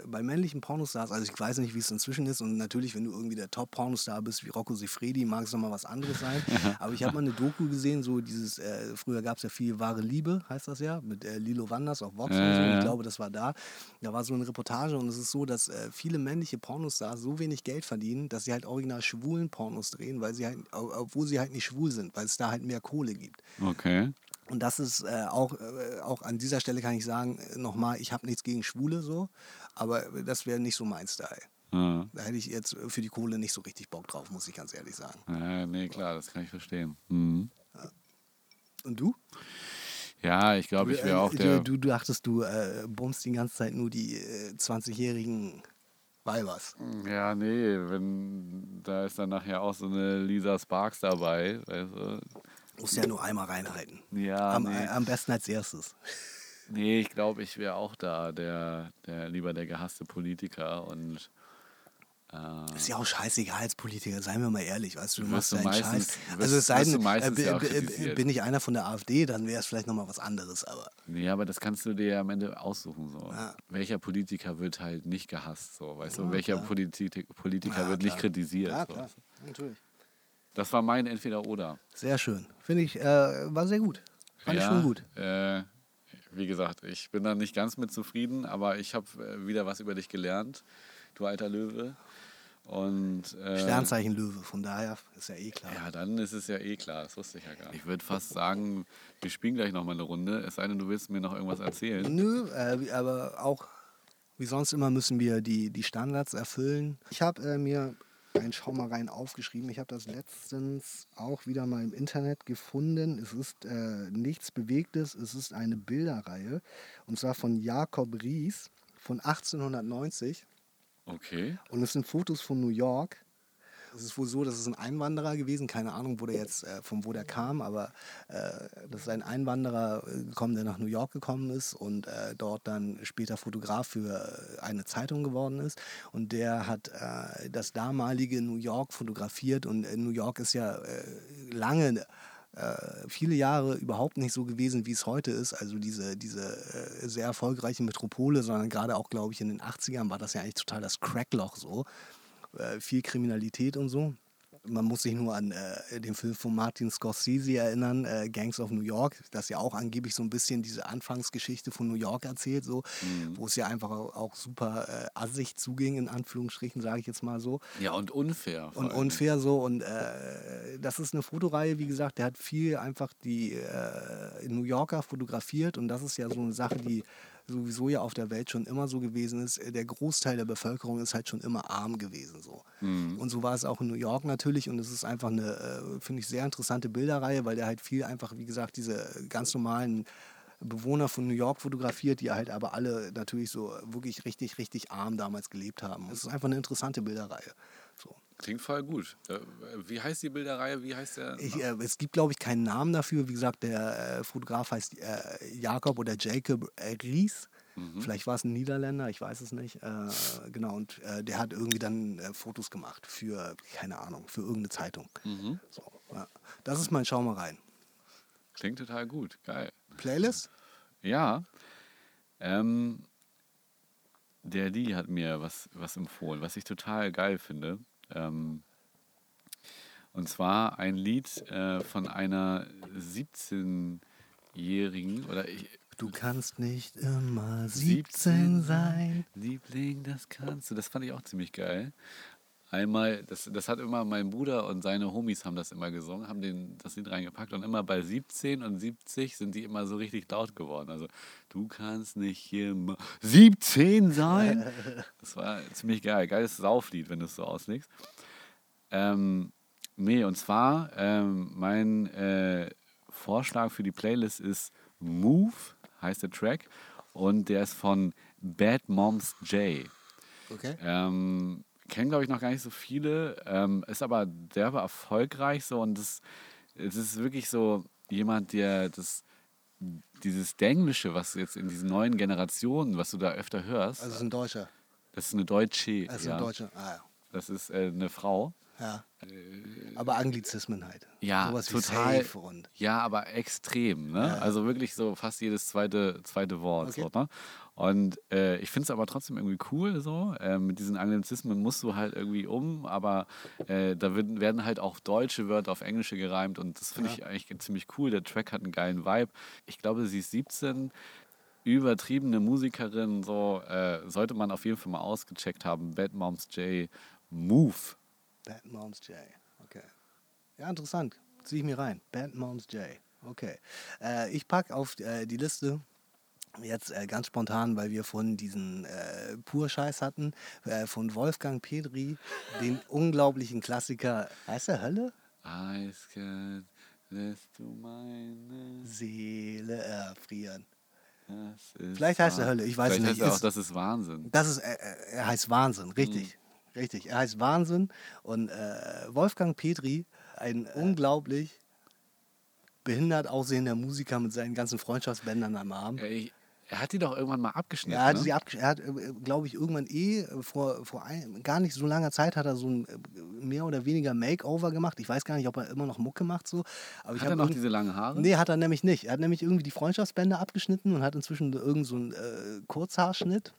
bei männlichen Pornostars, also ich weiß nicht, wie es inzwischen ist, und natürlich, wenn du irgendwie der Top-Pornostar bist wie Rocco Sifredi, mag es nochmal was anderes sein. Aber ich habe mal eine Doku gesehen, so dieses, äh, früher gab es ja viel wahre Liebe, heißt das ja, mit äh, Lilo Wanders auf Vox und so. ja, Ich glaube, das war da. Da war so eine Reportage und es ist so, dass äh, viele männliche Pornostars so wenig Geld verdienen, dass sie halt original schwulen Pornos drehen, weil sie halt, obwohl sie halt nicht schwul sind, weil es da halt mehr Kohle gibt. Okay. Und das ist äh, auch, äh, auch an dieser Stelle kann ich sagen, äh, nochmal, ich habe nichts gegen Schwule so, aber das wäre nicht so mein Style. Da hätte ich jetzt für die Kohle nicht so richtig Bock drauf, muss ich ganz ehrlich sagen. Ja, nee, klar, das kann ich verstehen. Mhm. Und du? Ja, ich glaube, ich wäre Äh, auch der. Du, du dachtest, du äh, bummst die ganze Zeit nur die äh, 20-jährigen Weibers. Ja, nee, wenn da ist dann nachher auch so eine Lisa Sparks dabei, weißt du? Musst ja nur einmal reinhalten. Ja, am, nee. äh, am besten als erstes. Nee, ich glaube, ich wäre auch da, der, der lieber der gehasste Politiker und äh, Ist ja auch scheißegal als Politiker, seien wir mal ehrlich, weißt du, du machst du deinen meistens- Scheiß. wirst- Also es sei du denn, äh, kritisiert. bin ich einer von der AfD, dann wäre es vielleicht nochmal was anderes, aber nee, aber das kannst du dir ja am Ende aussuchen so. Ja. Welcher Politiker wird halt nicht gehasst so, weißt du? Ja, Welcher klar. Politik, Politiker Ja, wird nicht klar. kritisiert. ja so. klar, natürlich. Das war mein entweder oder. Sehr schön. Finde ich, äh, war sehr gut. Fand ich schon gut. Äh, wie gesagt, ich bin da nicht ganz mit zufrieden, aber ich habe äh, wieder was über dich gelernt, du alter Löwe. Und äh, Sternzeichen Löwe, von daher ist ja eh klar. Ja, dann ist es ja eh klar, das wusste ich ja gar nicht. Ich würde fast sagen, wir spielen gleich nochmal eine Runde, es sei denn, du willst mir noch irgendwas erzählen. Nö, äh, aber auch wie sonst immer müssen wir die, die Standards erfüllen. Ich habe äh, mir ein Schau mal rein aufgeschrieben. Ich habe das letztens auch wieder mal im Internet gefunden. Es ist äh, nichts Bewegtes, es ist eine Bilderreihe. Und zwar von Jakob Ries von 1890. Okay. Und es sind Fotos von New York. Es ist wohl so, das ist ein Einwanderer gewesen, keine Ahnung, wo der jetzt, äh, von wo der kam, aber äh, das ist ein Einwanderer äh, gekommen, der nach New York gekommen ist und äh, dort dann später Fotograf für eine Zeitung geworden ist. Und der hat äh, das damalige New York fotografiert und äh, New York ist ja lange viele Jahre überhaupt nicht so gewesen, wie es heute ist. Also diese, diese sehr erfolgreiche Metropole, sondern gerade auch, glaube ich, in den 80ern war das ja eigentlich total das Crackloch so. Äh, viel Kriminalität und so. Man muss sich nur an äh, den Film von Martin Scorsese erinnern, äh, Gangs of New York, das ja auch angeblich so ein bisschen diese Anfangsgeschichte von New York erzählt, so, wo es ja einfach auch, super äh, assig zuging, in Anführungsstrichen, sage ich jetzt mal so. Ja, und unfair. Und unfair so. Und äh, das ist eine Fotoreihe, wie gesagt, der hat viel einfach die äh, New Yorker fotografiert. Und das ist ja so eine Sache, die sowieso ja auf der Welt schon immer so gewesen ist. Der Großteil der Bevölkerung ist halt schon immer arm gewesen. So. Und so war es auch in New York natürlich. Und es ist einfach eine, äh, finde ich, sehr interessante Bilderreihe, weil der halt viel einfach, wie gesagt, diese ganz normalen Bewohner von New York fotografiert, die halt aber alle natürlich so wirklich richtig, richtig arm damals gelebt haben. Es ist einfach eine interessante Bilderreihe. Klingt voll gut. Äh, Wie heißt die Bilderreihe? Wie heißt der? Ich, äh, es gibt, glaube ich, keinen Namen dafür. Wie gesagt, der äh, Fotograf heißt äh, Jakob oder Jacob äh, Ries. Vielleicht war es ein Niederländer, ich weiß es nicht. Äh, genau, und der hat irgendwie dann Fotos gemacht für, keine Ahnung, für irgendeine Zeitung. So, ja. Das ist mein Schau mal rein. Klingt total gut. Geil. Playlist? Ja. Ähm, der Lee hat mir was, was empfohlen, was ich total geil finde. Ähm, und zwar ein Lied äh, von einer 17-Jährigen oder ich, Du kannst nicht immer 17 17 sein. Liebling, das kannst du. Das fand ich auch ziemlich geil. Einmal, das, das hat immer mein Bruder und seine Homies haben das immer gesungen, haben den, das Lied reingepackt und immer bei 17 und 70 sind die immer so richtig laut geworden. Also, du kannst nicht immer 17 sein. Das war ziemlich geil. Geiles Sauflied, wenn du es so auslegst. Ähm, nee, und zwar, ähm, mein äh, Vorschlag für die Playlist ist Move, heißt der Track. Und der ist von Bad Moms J. Okay. Ähm, kennen, glaube ich, noch gar nicht so viele, ähm, ist aber derbe erfolgreich so und das es ist wirklich so jemand, der das, dieses Denglische, was jetzt in diesen neuen Generationen, was du da öfter hörst, Also ist ein Deutscher. das ist eine Deutsche. Also ja. ein Deutscher. Ah, Das ist äh, eine Frau. ja. ja. Aber Anglizismen halt. Äh, Ja, Sowas total. wie safe und. Ja, aber extrem, ne? Ja. Also wirklich so fast jedes zweite, zweite Wort. Okay. So, ne? Und äh, ich finde es aber trotzdem irgendwie cool so. Äh, mit diesen Anglizismen musst du halt irgendwie um, aber äh, da wird, werden halt auch deutsche Wörter auf Englische gereimt und das finde ich eigentlich ziemlich cool. Der Track hat einen geilen Vibe. Ich glaube, sie ist 17, übertriebene Musikerin, so äh, sollte man auf jeden Fall mal ausgecheckt haben. Bad Moms J, Move. Bad Moms J. Okay. Ja, interessant. Zieh ich mir rein. Bad Moms J. Okay. Äh, ich packe auf äh, die Liste jetzt äh, ganz spontan, weil wir von diesen äh, Pur-Scheiß hatten, äh, von Wolfgang Petri, den unglaublichen Klassiker. Heißt der Hölle? Eiskalt lässt du meine Seele erfrieren. Vielleicht heißt er Hölle, ich weiß Vielleicht nicht. Heißt er auch, das ist Wahnsinn. Das ist, äh, äh, er heißt Wahnsinn, richtig. Mhm. Richtig, er heißt Wahnsinn. Und äh, Wolfgang Petri, ein unglaublich behindert aussehender Musiker mit seinen ganzen Freundschaftsbändern am Arm. Ich, er hat die doch irgendwann mal abgeschnitten. Er hat, ne? sie abgesch- er hat äh, glaube ich, irgendwann eh äh, vor, vor ein, gar nicht so langer Zeit hat er so ein äh, mehr oder weniger Makeover gemacht. Ich weiß gar nicht, ob er immer noch Mucke macht so. Aber ich hat er hab noch diese langen Haare? Nee, hat er nämlich nicht. Er hat nämlich irgendwie die Freundschaftsbänder abgeschnitten und hat inzwischen irgend so einen äh, Kurzhaarschnitt.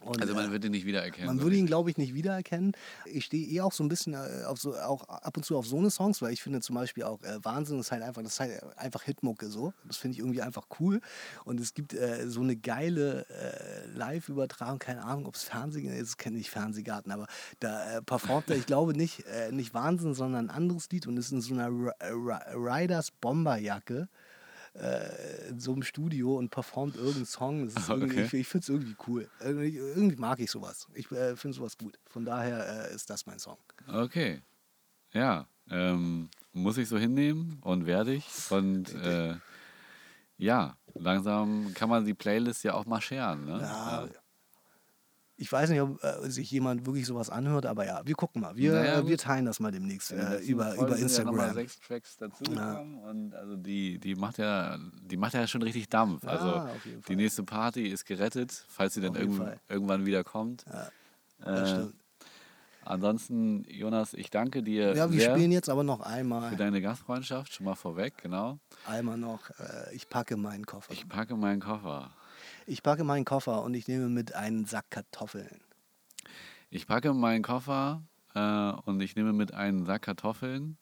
Und, also äh, man wird ihn nicht wiedererkennen. man würde ihn, glaube ich, nicht wiedererkennen. Ich stehe eh auch so ein bisschen äh, auf so, auch ab und zu auf so eine Songs, weil ich finde zum Beispiel auch äh, Wahnsinn ist halt einfach, das ist halt einfach Hitmucke so. Das finde ich irgendwie einfach cool. Und es gibt äh, so eine geile äh, Live-Übertragung, keine Ahnung, ob es Fernsehen ist, kenne ich Fernsehgarten, aber da äh, performt er, ich glaube nicht, äh, nicht Wahnsinn, sondern ein anderes Lied und ist in so einer Ri- Ri- Riders Bomberjacke äh, in so einem Studio und performt irgendeinen Song. Okay. Ich, ich finde es irgendwie cool. Irgendwie, irgendwie mag ich sowas. Ich äh, finde sowas gut. Von daher äh, ist das mein Song. Okay. Ja, ähm, muss ich so hinnehmen und werde ich. Und äh, ja, langsam kann man die Playlist ja auch mal scheren. Ne? Ja, Ich weiß nicht, ob äh, sich jemand wirklich sowas anhört, aber ja, wir gucken mal. Wir, Naja, äh, wir teilen das mal demnächst äh, über, über sind Ja nochmal Instagram. sechs Tracks dazugekommen und also die, die macht ja, die macht ja schon richtig Dampf. Ja, also auf jeden die nächste Party ist gerettet, falls sie dann irgend, irgendwann wieder kommt. Das Äh, stimmt. ansonsten, Jonas, ich danke dir Ja, wir spielen jetzt aber noch für einmal, deine Gastfreundschaft, schon mal vorweg, genau. einmal noch, äh, ich packe meinen Koffer. Ich packe meinen Koffer. Ich packe meinen Koffer und ich nehme mit einen Sack Kartoffeln. Ich packe meinen Koffer äh, und ich nehme mit einen Sack Kartoffeln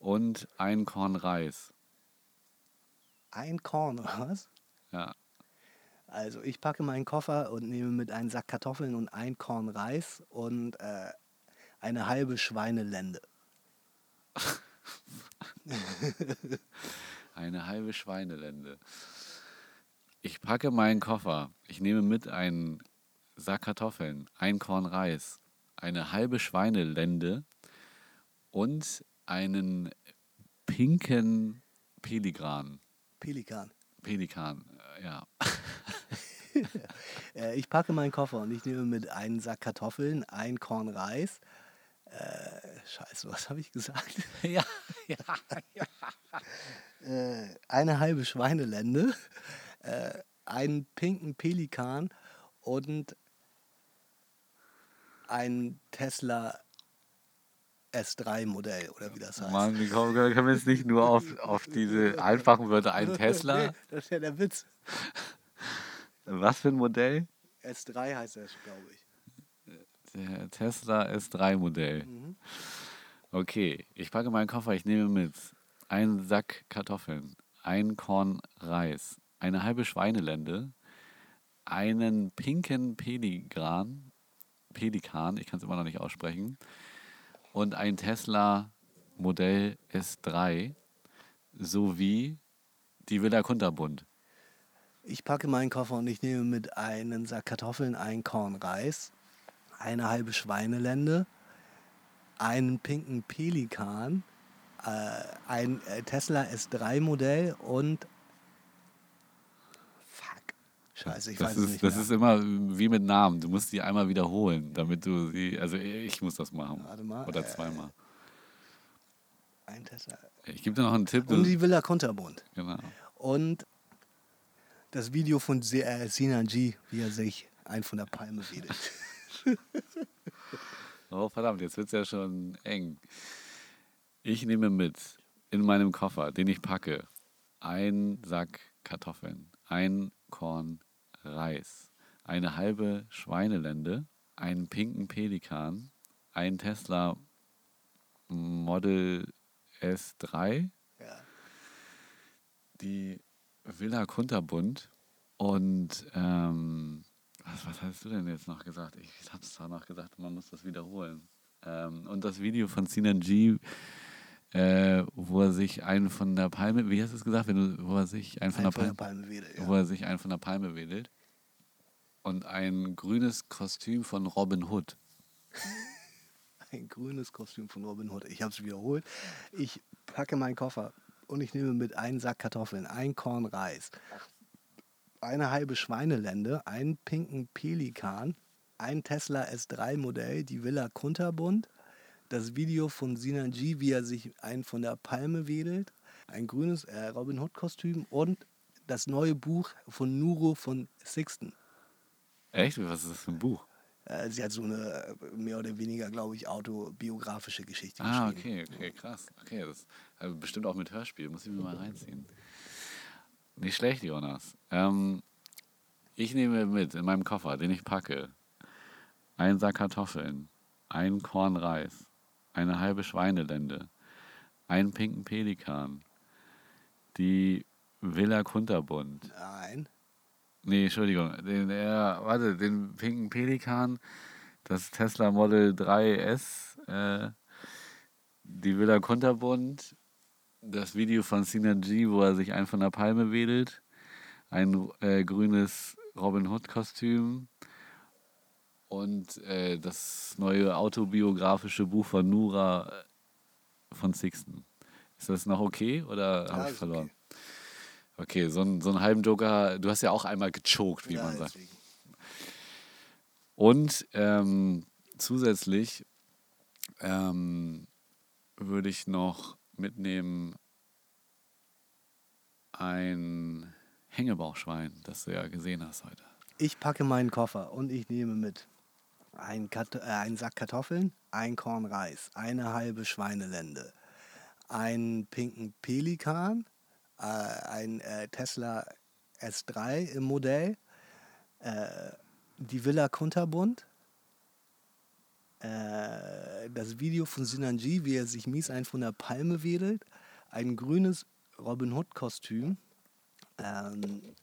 und ein Korn Reis. Ein Korn, oder was? Ja. Also ich packe meinen Koffer und nehme mit einen Sack Kartoffeln und ein Korn Reis und äh, eine halbe Schweinelende. Eine halbe Schweinelende. Ich packe meinen Koffer. Ich nehme mit einen Sack Kartoffeln, ein Korn Reis, eine halbe Schweinelende und einen pinken Pelikan. Pelikan. Pelikan, äh, ja. Äh, ich packe meinen Koffer und ich nehme mit einen Sack Kartoffeln, ein Korn Reis. Äh, scheiße, was habe ich gesagt? ja, ja, Äh, eine halbe Schweinelende, äh, einen pinken Pelikan und ein Tesla S3 Modell oder wie das heißt. Mann, wie kommen, können wir jetzt nicht nur auf, auf diese einfachen Wörter ein Tesla? Nee, das ist ja der Witz. Was für ein Modell? S3 heißt das, glaube ich. Der Tesla S3 Modell. Okay, ich packe meinen Koffer, ich nehme mit einen Sack Kartoffeln, ein Korn Reis, eine halbe Schweinelende, einen pinken Pelikan, Pelikan, ich kann es immer noch nicht aussprechen, und ein Tesla Modell S3 sowie die Villa Kunterbund. Ich packe meinen Koffer und ich nehme mit einen Sack Kartoffeln, ein Korn Reis, eine halbe Schweinelende, einen pinken Pelikan, äh, ein äh, Tesla S3 Modell und. Scheiße, ich Das weiß es ist, nicht das mehr. ist immer wie mit Namen. Du musst die einmal wiederholen, damit du sie. Also ich muss das machen. Warte mal, Oder äh, zweimal. Ein Tesla. Ich gebe dir noch einen Tipp. Und Du, die Villa Kunterbund. genau. Und das Video von äh, Sinan G, wie er sich ein von der Palme wedelt. Oh, verdammt, jetzt wird es ja schon eng. Ich nehme mit in meinem Koffer, den ich packe, ein Sack Kartoffeln, ein Korn Reis, eine halbe Schweinelende, einen pinken Pelikan, ein Tesla Model S3, ja. die Villa Kunterbund und ähm, was, was hast du denn jetzt noch gesagt? Ich habe es zwar noch gesagt, man muss das wiederholen. Ähm, und das Video von Sinan G, äh, wo er sich einen von der Palme, wie hast du es gesagt, wenn du, wo er sich einen von, Ein der, von der Palme, Palme wedelt. wo Ja. er sich einen von der Palme wedelt und ein grünes Kostüm von Robin Hood. Ein grünes Kostüm von Robin Hood. Ich habe es wiederholt. Ich packe meinen Koffer und ich nehme mit einen Sack Kartoffeln, ein Korn Reis, eine halbe Schweinelende, einen pinken Pelikan, ein Tesla S3 Modell, die Villa Kunterbund, das Video von Sinan G, wie er sich einen von der Palme wedelt, ein grünes äh, Robin Hood Kostüm und das neue Buch von Nuro von Sixten. Echt? Was ist das für ein Buch? Äh, sie hat so eine äh, mehr oder weniger, glaube ich, autobiografische Geschichte Ah, geschrieben. okay, okay, krass. Okay, das äh, bestimmt auch mit Hörspiel. Muss ich mir mal reinziehen. Nicht schlecht, Jonas. Ähm, ich nehme mit in meinem Koffer, den ich packe, einen Sack Kartoffeln, ein Korn Reis, eine halbe Schweinelende, einen pinken Pelikan, die Villa Kunterbund, Nein. Nee, Entschuldigung. Den, äh, warte, den pinken Pelikan, das Tesla Model 3S, äh, die Villa Kunterbund, das Video von Sinan G, wo er sich einen von der Palme wedelt, ein äh, grünes Robin Hood-Kostüm und äh, das neue autobiografische Buch von Nura äh, von Sixten. Ist das noch okay oder Ja, habe ich verloren? okay. Okay, so, einen- so einen halben Joker, du hast ja auch einmal gechoked, wie Ja, man sagt. deswegen. Und ähm, zusätzlich ähm, würde ich noch mitnehmen ein Hängebauchschwein, das du ja gesehen hast heute. Ich packe meinen Koffer und ich nehme mit ein Kat äh, einen Sack Kartoffeln, ein Korn Reis, eine halbe Schweinelende, einen pinken Pelikan, äh, ein äh, Tesla S3 im Modell, äh, die Villa Kunterbund, äh, das Video von Sinan G, wie er sich mies einen von der Palme wedelt, ein grünes Robin Hood Kostüm, ähm,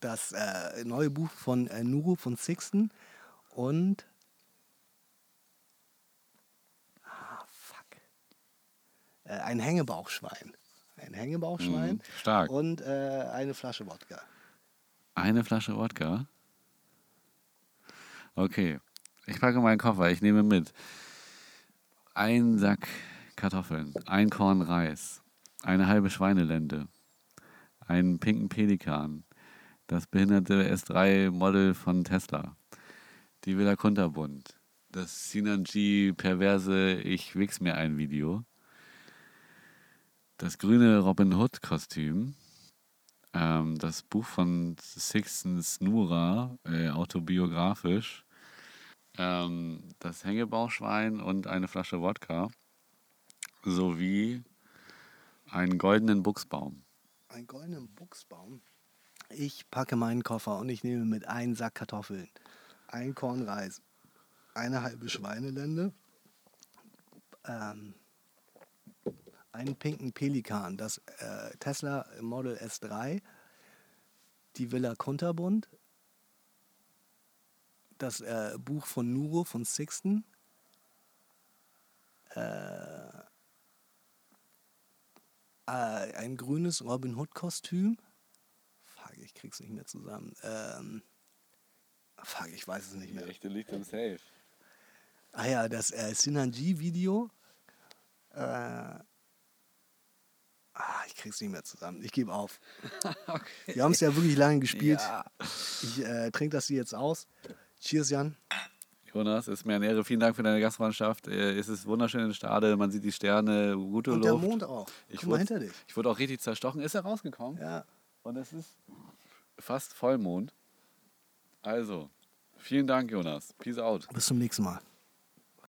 das äh, neue Buch von äh, Nuru von Sixten und ah, fuck. Äh, ein Hängebauchschwein. Ein Hängebauchschwein Mhm, stark. und äh, eine Flasche Wodka. Eine Flasche Wodka. Okay, ich packe meinen Koffer, ich nehme mit ein Sack Kartoffeln, ein Korn Reis, eine halbe Schweinelende, einen pinken Pelikan, das behinderte S3 Model von Tesla, die Villa Kunterbund, das Sinan G perverse Ich wichs mir ein Video, das grüne Robin Hood Kostüm, ähm, das Buch von Sixten Snura, äh, autobiografisch, ähm, das Hängebauchschwein und eine Flasche Wodka sowie einen goldenen Buchsbaum. Ein goldenen Buchsbaum. Ich packe meinen Koffer und ich nehme mit einen Sack Kartoffeln, ein Korn Reis, eine halbe Schweinelende, ähm, einen pinken Pelikan, das äh, Tesla Model S3, die Villa Kunterbund, das äh, Buch von Nuro von Sixten, äh, ein grünes Robin Hood Kostüm. Fuck, ich krieg's nicht mehr zusammen. Ähm, fuck, ich weiß es nicht mehr. echte liegt im Safe. Ah ja, das äh, Sinanji-Video. Äh, ah, ich krieg's nicht mehr zusammen. Ich gebe auf. Wir haben es ja wirklich lange gespielt. Ja. Ich äh, trinke das hier jetzt aus. Cheers, Jan. Jonas, ist mir eine Ehre. Vielen Dank für deine Gastfreundschaft. Äh, Es ist wunderschön in Stade. Man sieht die Sterne, gute Und der Luft. Mond auch. Ich Guck mal wurde, hinter dich. ich wurde auch richtig zerstochen. Ist er rausgekommen? Ja. Und es ist fast Vollmond. Also, vielen Dank, Jonas. Peace out. Bis zum nächsten Mal.